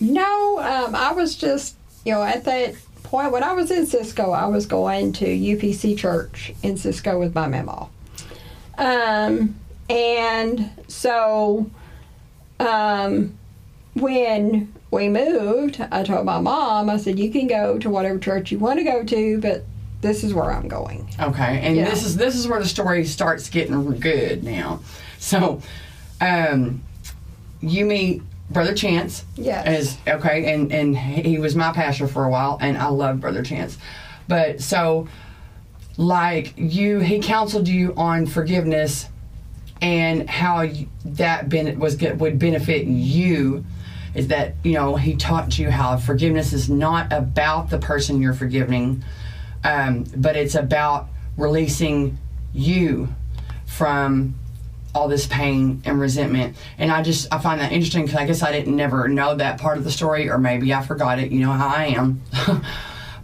No, um, I was just, you know, at that point when I was in Cisco, I was going to UPC Church in Cisco with my mama. Um, and so um, when we moved, I told my mom, I said, you can go to whatever church you want to go to, but this is where I'm going. Okay, and Yeah. this is this is where the story starts getting good now. So, um, you meet Brother Chance. Yes. As okay, and and he was my pastor for a while, and I love Brother Chance. But so, like you, he counseled you on forgiveness and how that ben- was would benefit you. Is that you know he taught you how forgiveness is not about the person you're forgiving, um, but it's about releasing you from all this pain and resentment. And I just I find that interesting because I guess I didn't never know that part of the story, or maybe I forgot it. You know how I am. *laughs*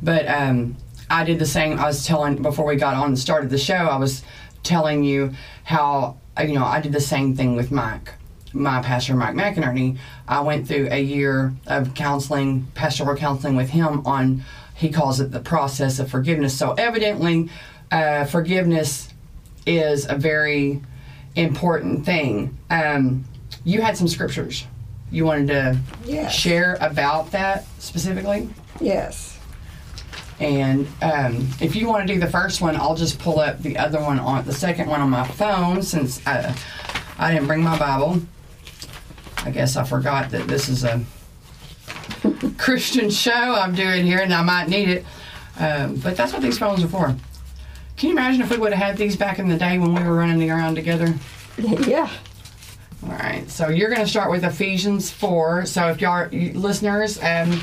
but um, I did the same. I was telling before we got on and started the show. I was telling you how you know I did the same thing with Mike. My pastor, Mike McInerney, I went through a year of counseling, pastoral counseling with him on, he calls it the process of forgiveness. So, evidently, uh, forgiveness is a very important thing. Um, you had some scriptures you wanted to Yes. share about that specifically. Yes. And um, if you want to do the first one, I'll just pull up the other one on the second one on my phone since uh, I didn't bring my Bible. I guess I forgot that this is a *laughs* Christian show I'm doing here, and I might need it. Um, but that's what these phones are for. Can you imagine if we would have had these back in the day when we were running around together? *laughs* Yeah. All right, so you're going to start with Ephesians 4. So if y'all are listeners, um,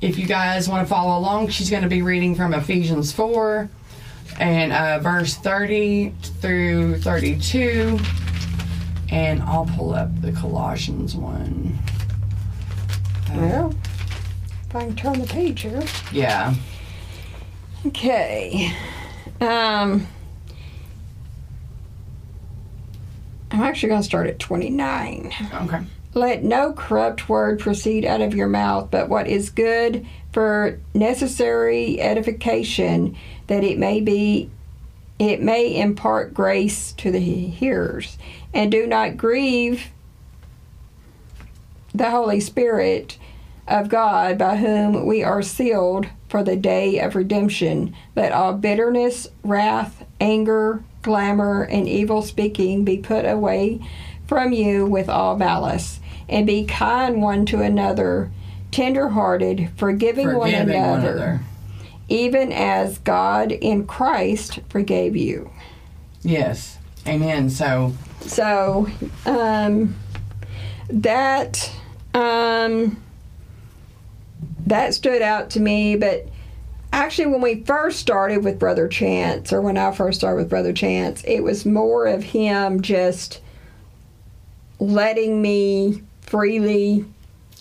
if you guys want to follow along, she's going to be reading from Ephesians 4 and uh, verse 30 through 32. And I'll pull up the Colossians one. Well, if I can turn the page here. Yeah. Okay. Um, I'm actually going to start at 29. Okay. Let no corrupt word proceed out of your mouth, but what is good for necessary edification, that it may be it may impart grace to the hearers. And do not grieve the Holy Spirit of God, by whom we are sealed for the day of redemption. Let all bitterness, wrath, anger, clamor, and evil speaking be put away from you with all malice, and be kind one to another, tender hearted, forgiving, one, Forgiving another, even as God in Christ forgave you. Yes. Amen. So, So, um, that um, that stood out to me. But actually, when we first started with Brother Chance, or when I first started with Brother Chance, it was more of him just letting me freely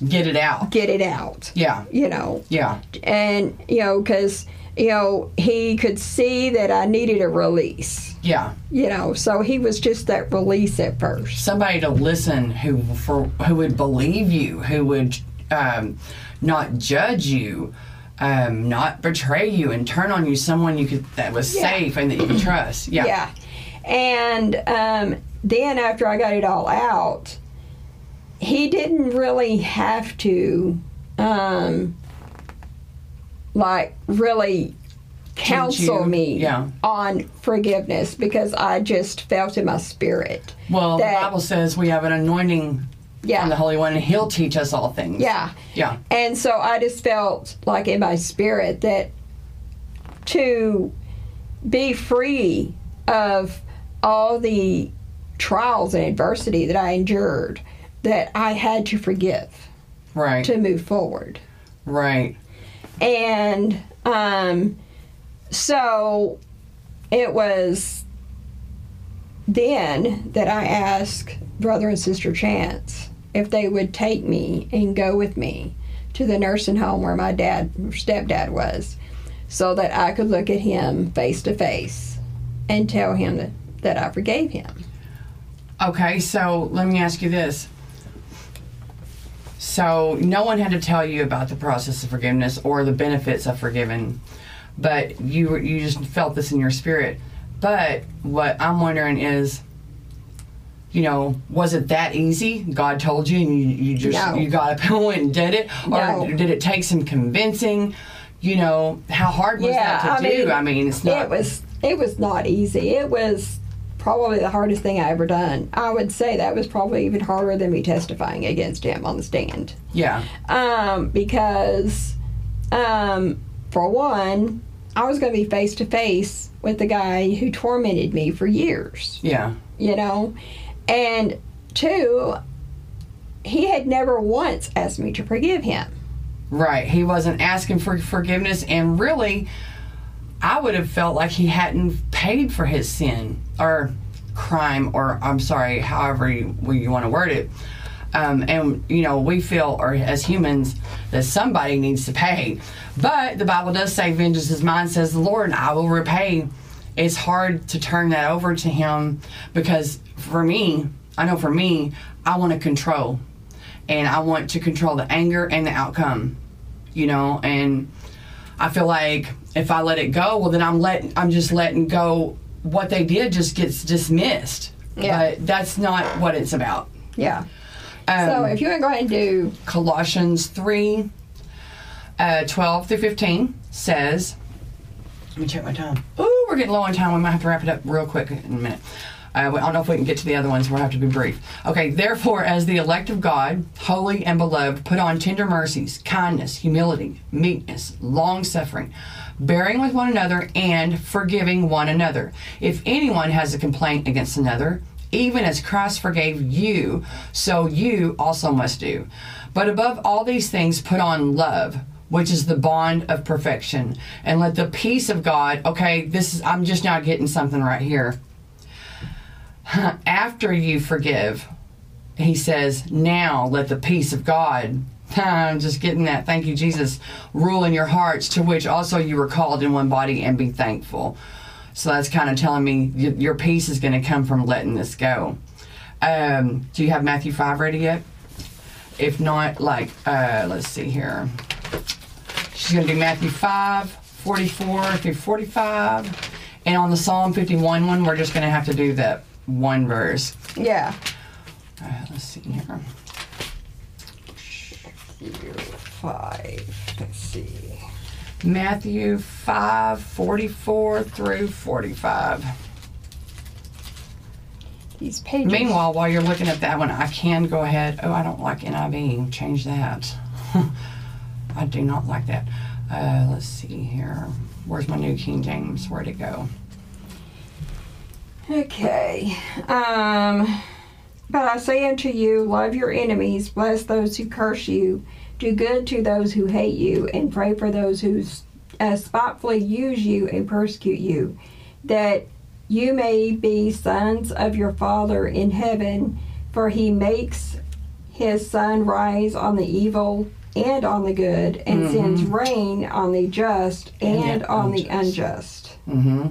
get it out. get it out. Yeah. You know, Yeah. and you know, because you know he could see that I needed a release. Yeah. You know, so he was just that release at first. somebody to listen who for who would believe you, who would um, not judge you, um, not betray you, and turn on you. Someone you could that was Yeah. safe and that you could trust. Yeah. Yeah. And um, then after I got it all out, he didn't really have to, um, like, really counsel me yeah. on forgiveness because I just felt in my spirit. Well, That- the Bible says we have an anointing Yeah. from the Holy One, and He'll teach us all things. Yeah. Yeah. And so I just felt like in my spirit that to be free of all the trials and adversity that I endured, that I had to forgive Right. to move forward. right. And um, so it was then that I asked Brother and Sister Chance if they would take me and go with me to the nursing home where my dad, stepdad was, so that I could look at him face to face and tell him that, that I forgave him. Okay. So let me ask you this: So no one had to tell you about the process of forgiveness or the benefits of forgiving, but you you just felt this in your spirit. But what I'm wondering is, you know, was it that easy? God told you, and you, you just No. you got up *laughs* and went and did it, or No. did it take some convincing? You know, how hard was Yeah, that to I do? mean, I mean, it's not. It was it was not easy. It was probably the hardest thing I ever done. I would say that was probably even harder than me testifying against him on the stand. yeah, Um, because um, for one, I was going to be face to face with the guy who tormented me for years. yeah, You know, and two, he had never once asked me to forgive him. right. He wasn't asking for forgiveness, and really, I would have felt like he hadn't paid for his sin or crime, or I'm sorry, however you, you want to word it. Um, and you know, we feel, or as humans, that somebody needs to pay. But the Bible does say, "Vengeance is mine," says the Lord, and I will repay. It's hard to turn that over to Him because for me, I know for me, I want to control, and I want to control the anger and the outcome. You know, and I feel like if I let it go, well, then I'm let I'm just letting go. What they did just gets dismissed. Yeah. But that's not what it's about. Yeah. Um, So if you want to go ahead and do Colossians 3 uh, 12 through 15 says, let me check my time. Ooh, we're getting low on time. We might have to wrap it up real quick in a minute. Uh, I don't know if we can get to the other ones. We'll have to be brief. Okay, therefore, as the elect of God, holy and beloved, put on tender mercies, kindness, humility, meekness, long suffering, bearing with one another, and forgiving one another. If anyone has a complaint against another, even as Christ forgave you, so you also must do. But above all these things, put on love, which is the bond of perfection. And let the peace of God, okay, this is, I'm just now getting something right here. After you forgive, he says, now let the peace of God. Just getting that. Thank you, Jesus. Rule in your hearts, to which also you were called in one body, and be thankful. So that's kind of telling me your peace is going to come from letting this go. Um, do you have Matthew 5 ready yet? If not, like, uh, let's see here. She's going to do Matthew 5, 44 through 45. And on the Psalm 51 one, we're just going to have to do that one verse. yeah. Uh, let's see here. Five. Let's see. Matthew 5, 44 through 45. These pages. Meanwhile, while you're looking at that one, I can go ahead. Oh, I don't like NIV. Change that. *laughs* I do not like that. Uh, let's see here. Where's my New King James? Where'd it go? Okay. Um, but I say unto you, love your enemies, bless those who curse you, do good to those who hate you, and pray for those who uh, spitefully use you and persecute you, that you may be sons of your Father in heaven, for he makes his sun rise on the evil and on the good, and sends rain on the just And and, the on the unjust. unjust. Mm-hmm.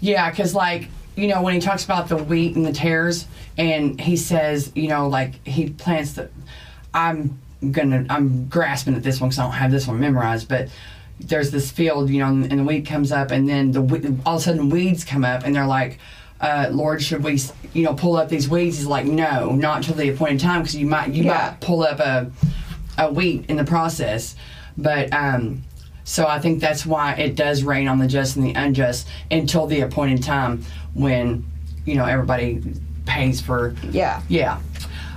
Yeah, because like you know when he talks about the wheat and the tares, and he says you know like he plants the. I'm gonna I'm grasping at this one because I don't have this one memorized, but there's this field you know and, and the wheat comes up and then the all of a sudden weeds come up and they're like. Uh, Lord, should we, you know, pull up these weeds? He's like, no, not until the appointed time, because you might, you Yeah. might pull up a, a wheat in the process. But um, so I think that's why it does rain on the just and the unjust until the appointed time when, you know, everybody pays for. Yeah. Yeah.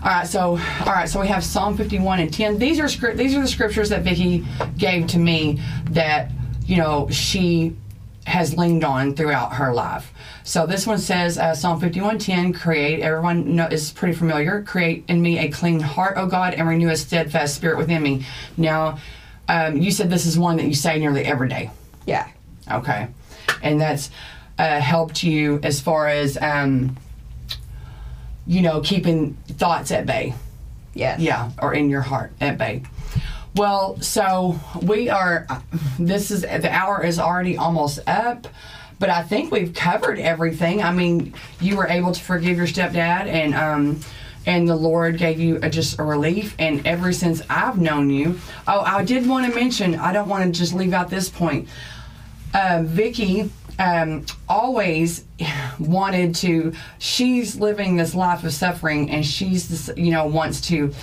All right. So all right. So we have Psalm 51 and 10. These are script. These are the scriptures that Vicki gave to me that you know she has leaned on throughout her life. So this one says uh, Psalm 51:10. Create. Everyone know, is pretty familiar. Create in me a clean heart, O God, and renew a steadfast spirit within me. Now, um, you said this is one that you say nearly every day. Yeah. Okay. And that's uh, helped you as far as, um, you know, keeping thoughts at bay. Yes. Yeah, or in your heart at bay. Well, so we are, this is, the hour is already almost up, but I think we've covered everything. I mean, you were able to forgive your stepdad and, um, and the Lord gave you a, just a relief. And ever since I've known you, oh, I did want to mention, I don't want to just leave out this point. Uh, Vicki um, always wanted to. She's living this life of suffering, and she's this, you know wants to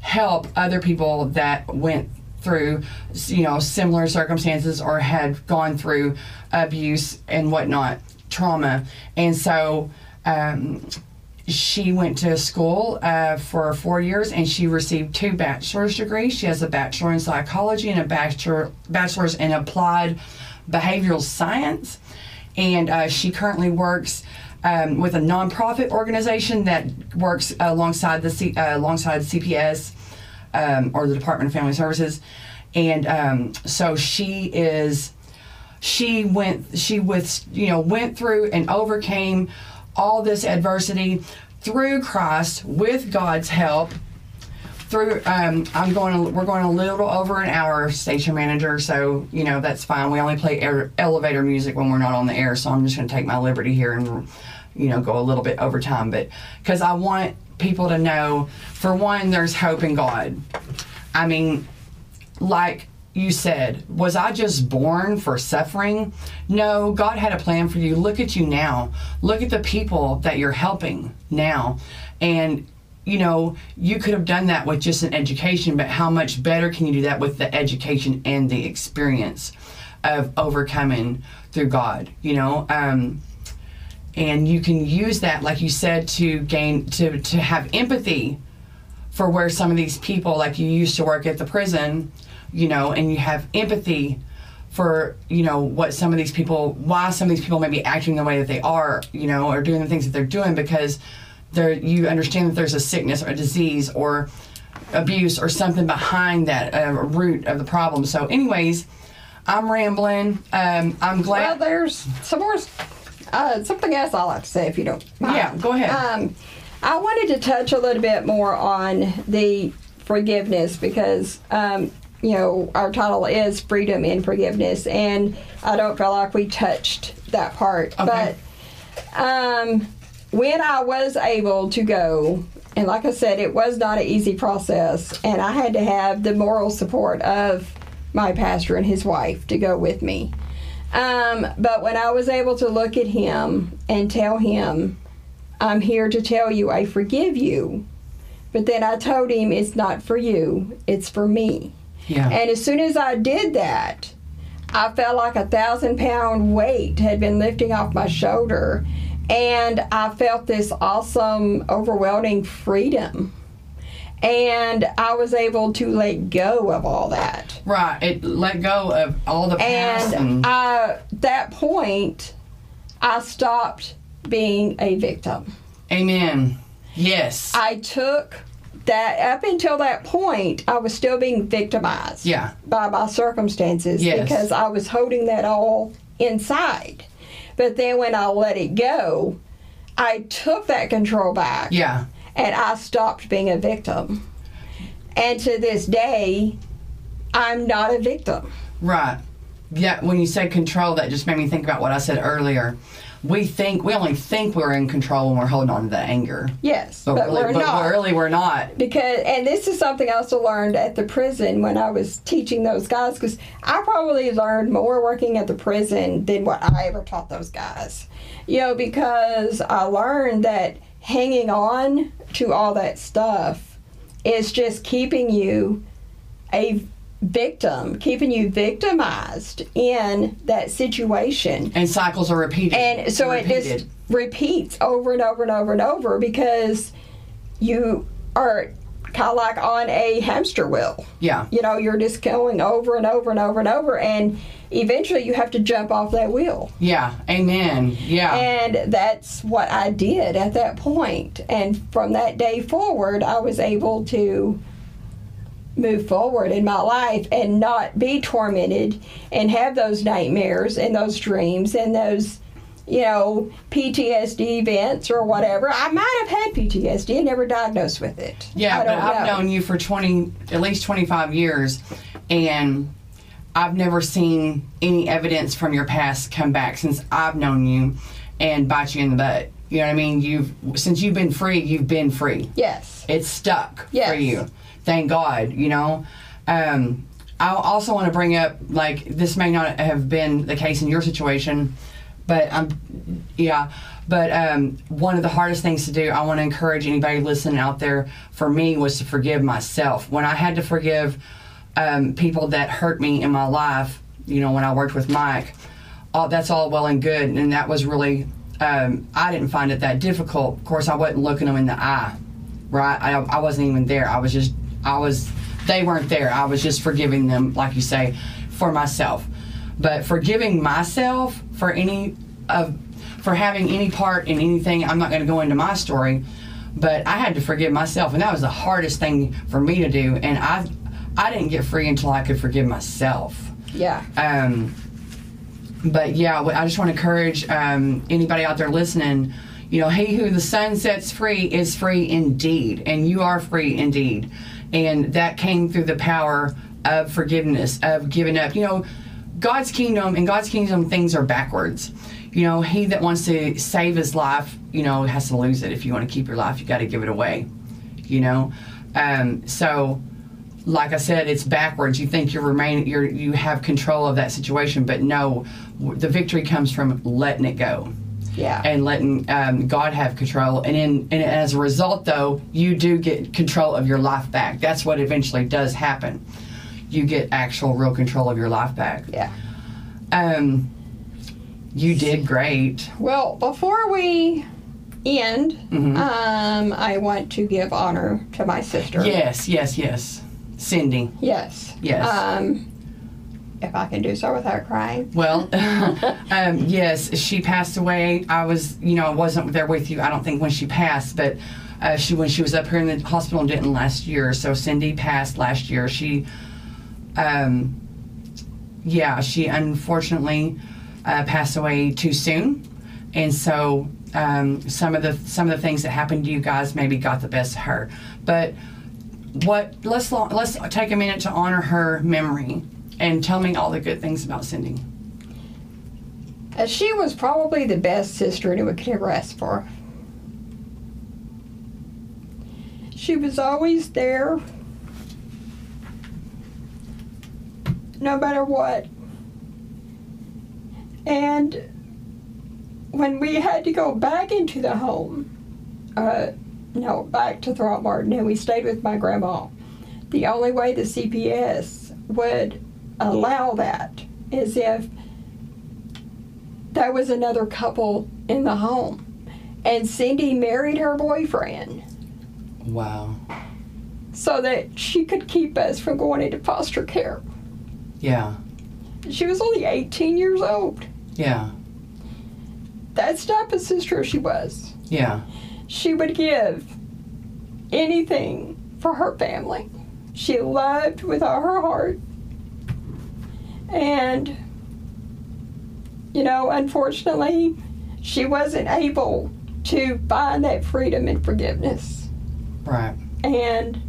help other people that went through you know similar circumstances or had gone through abuse and whatnot trauma and so um, she went to school uh, for four years and she received two bachelor's degrees. She has a bachelor in psychology and a bachelor bachelor's in applied behavioral science. And uh, she currently works um, with a nonprofit organization that works alongside the C, uh, alongside CPS um, or the Department of Family Services, and um, so she is she went she with you know went through and overcame all this adversity through Christ with God's help. Through, um, I'm going. We're going a little over an hour, station manager. So you know that's fine. We only play air, elevator music when we're not on the air. So I'm just going to take my liberty here and you know go a little bit over time. But because I want people to know, for one, there's hope in God. I mean, like you said, was I just born for suffering? No, God had a plan for you. Look at you now. Look at the people that you're helping now. And, you know, you could have done that with just an education, but how much better can you do that with the education and the experience of overcoming through God? You know, um, and you can use that, like you said, to gain, to, to have empathy for where some of these people, like you used to work at the prison, you know, and you have empathy for you know what some of these people why some of these people may be acting the way that they are you know or doing the things that they're doing because they're you understand that there's a sickness or a disease or abuse or something behind that uh, root of the problem so anyways i'm rambling um, i'm glad Well, there's some more, uh, something else I'd like to say if you don't mind. Yeah, go ahead. Um, I wanted to touch a little bit more on the forgiveness because, um, you know, our title is Freedom in Forgiveness, and I don't feel like we touched that part. Okay. But um, when I was able to go, and like I said, it was not an easy process, and I had to have the moral support of my pastor and his wife to go with me. Um, but when I was able to look at him and tell him, I'm here to tell you I forgive you, but then I told him it's not for you, it's for me. Yeah And as soon as I did that, I felt like a thousand pound weight had been lifting off my shoulder. And I felt this awesome, overwhelming freedom. And I was able to let go of all that. right it let go of all the past And and, I, that point, I stopped being a victim. amen yes I took that, up until that point, I was still being victimized. yeah by my circumstances Yes. because I was holding that all inside. But then when I let it go, I took that control back yeah and I stopped being a victim. And to this day, I'm not a victim. Right. Yeah, when you said control, that just made me think about what I said earlier. We think we only think we're in control when we're holding on to the anger, Yes, but, but, really, we're but not. really we're not. because and this is something I also learned at the prison when I was teaching those guys because I probably learned more working at the prison than what I ever taught those guys. You know, because I learned that hanging on to all that stuff is just keeping you a victim, keeping you victimized in that situation. And cycles are repeated. And so it just repeats over and over and over and over because you are kind of like on a hamster wheel. yeah, You know, you're just going over and over and over and over, and eventually you have to jump off that wheel. yeah, amen. Yeah, And that's what I did at that point. And from that day forward, I was able to move forward in my life and not be tormented and have those nightmares and those dreams and those you know PTSD events or whatever. I might have had PTSD and never diagnosed with it. yeah. But I've know. known you for twenty, at least twenty five years, and I've never seen any evidence from your past come back since I've known you and bite you in the butt. You know what I mean? You've since you've been free, you've been free. Yes. It's stuck for Yes. you. Thank God. You know. Um, I also want to bring up like this may not have been the case in your situation, but I'm yeah. But um, one of the hardest things to do, I want to encourage anybody listening out there. For me, was to forgive myself when I had to forgive um, people that hurt me in my life. You know, when I worked with Mike, all, that's all well and good, and that was really. Um, I didn't find it that difficult. Of course, I wasn't looking them in the eye, right? I, I wasn't even there. I was just, I was, they weren't there. I was just forgiving them, like you say, for myself. But forgiving myself for any of, for having any part in anything, I'm not going to go into my story, but I had to forgive myself, and that was the hardest thing for me to do. And I, I didn't get free until I could forgive myself. Yeah. Um, but yeah, I just want to encourage um, anybody out there listening. You know, he who the sun sets free is free indeed, and you are free indeed. And that came through the power of forgiveness, of giving up. You know, God's kingdom and God's kingdom things are backwards. You know, he that wants to save his life, you know, has to lose it. If you want to keep your life, you got to give it away. You know, um, so like I said, it's backwards. You think you're remain, you're you have control of that situation, but no, the victory comes from letting it go Yeah. and letting um, God have control. And in and as a result, though, you do get control of your life back. That's what eventually does happen. You get actual, real control of your life back. yeah. Um, you did great. Well, before we end, Mhm. um, I want to give honor to my sister. Yes, yes, yes. Cindy. Yes. Yes. Um, if I can do so without crying. Well, *laughs* *laughs* um, yes, she passed away. I was, you know, I wasn't there with you. I don't think when she passed, but uh, she when she was up here in the hospital in Denton last year. So Cindy passed last year. She, um, yeah, she unfortunately uh, passed away too soon, and so um, some of the some of the things that happened to you guys maybe got the best of her. But what let's let's take a minute to honor her memory and tell me all the good things about Cindy. Uh, she was probably the best sister anyone could ever ask for. She was always there, no matter what. And when we had to go back into the home, uh, no, back to Throckmorton, and we stayed with my grandma, the only way the CPS would allow that is if there was another couple in the home. And Cindy married her boyfriend Wow. so that she could keep us from going into foster care. Yeah. She was only 18 years old. Yeah. That's the type of sister she was. Yeah. She would give anything for her family. She loved with all her heart. And, you know, unfortunately, she wasn't able to find that freedom and forgiveness. Right. And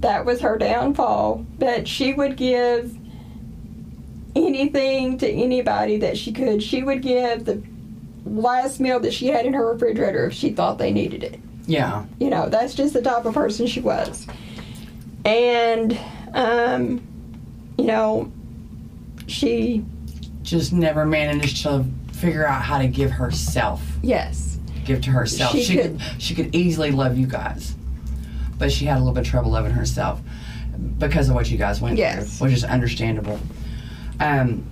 that was her downfall. But she would give anything to anybody that she could. She would give the last meal that she had in her refrigerator if she thought they needed it. Yeah. You know, that's just the type of person she was. And, um, you know, she, Just never managed to figure out how to give herself, yes, give to herself. She She, could. She could easily love you guys, but she had a little bit of trouble loving herself because of what you guys went Yes. through, which is understandable. Um.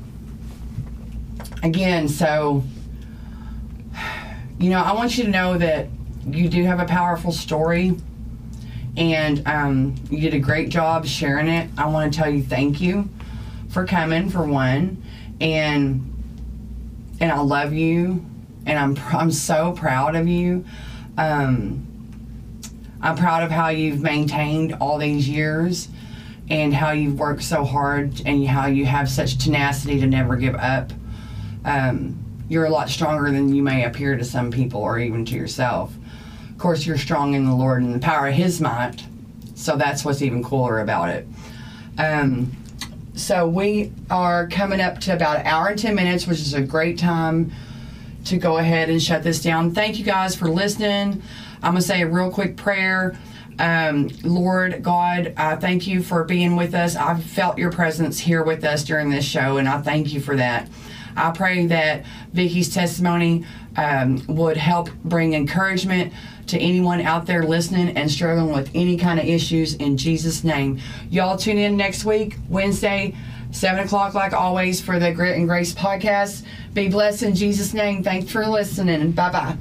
Again, so you know, I want you to know that you do have a powerful story. And um, you did a great job sharing it. I want to tell you thank you for coming for one, and and I love you, and I'm I'm so proud of you. Um, I'm proud of how you've maintained all these years, and how you've worked so hard, and how you have such tenacity to never give up. Um, you're a lot stronger than you may appear to some people, or even to yourself. Of course, you're strong in the Lord and the power of His might. So that's what's even cooler about it. Um, so we are coming up to about an hour and 10 minutes, which is a great time to go ahead and shut this down. Thank you guys for listening. I'm going to say a real quick prayer. Um, Lord God, I thank you for being with us. I've felt your presence here with us during this show, and I thank you for that. I pray that Vicki's testimony um, would help bring encouragement to anyone out there listening and struggling with any kind of issues in Jesus' name. Y'all tune in next week, Wednesday, 7 o'clock, like always, for the Grit and Grace podcast. Be blessed in Jesus' name. Thanks for listening. Bye bye.